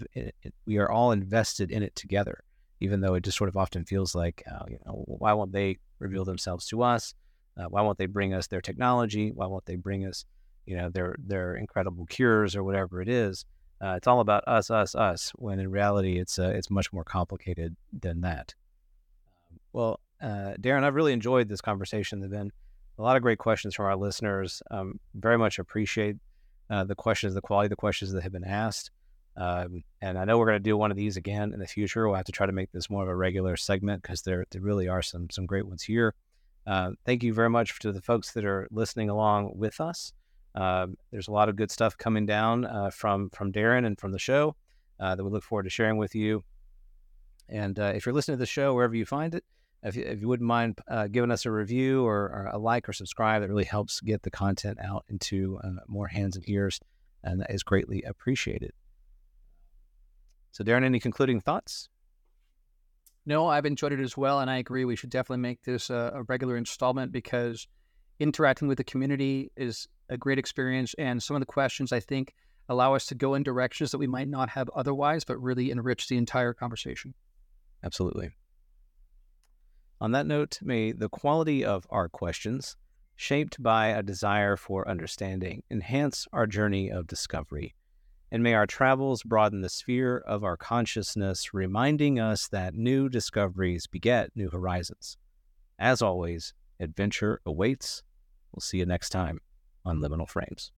Speaker 1: we are all invested in it together, even though it just sort of often feels like, uh, you know, why won't they reveal themselves to us? Uh, why won't they bring us their technology? Why won't they bring us, you know, their their incredible cures or whatever it is? Uh, it's all about us, us, us. When in reality, it's uh, it's much more complicated than that. Well, Darren, I've really enjoyed this conversation. There've been a lot of great questions from our listeners. Um, very much appreciate uh, the questions, the quality of the questions that have been asked. Um, and I know we're going to do one of these again in the future. We'll have to try to make this more of a regular segment because there, there really are some some great ones here. Uh, thank you very much to the folks that are listening along with us. Um, there's a lot of good stuff coming down uh, from from Darren and from the show uh, that we look forward to sharing with you. And uh, if you're listening to the show wherever you find it, If you, if you wouldn't mind uh, giving us a review or, or, a like or subscribe, that really helps get the content out into uh, more hands and ears, and that is greatly appreciated. So, Darren, any concluding thoughts?
Speaker 2: No, I've enjoyed it as well, and I agree. We should definitely make this a, a regular installment because interacting with the community is a great experience, and some of the questions I think allow us to go in directions that we might not have otherwise, but really enrich the entire conversation.
Speaker 1: Absolutely. On that note, may the quality of our questions, shaped by a desire for understanding, enhance our journey of discovery. And may our travels broaden the sphere of our consciousness, reminding us that new discoveries beget new horizons. As always, adventure awaits. We'll see you next time on Liminal Phrames.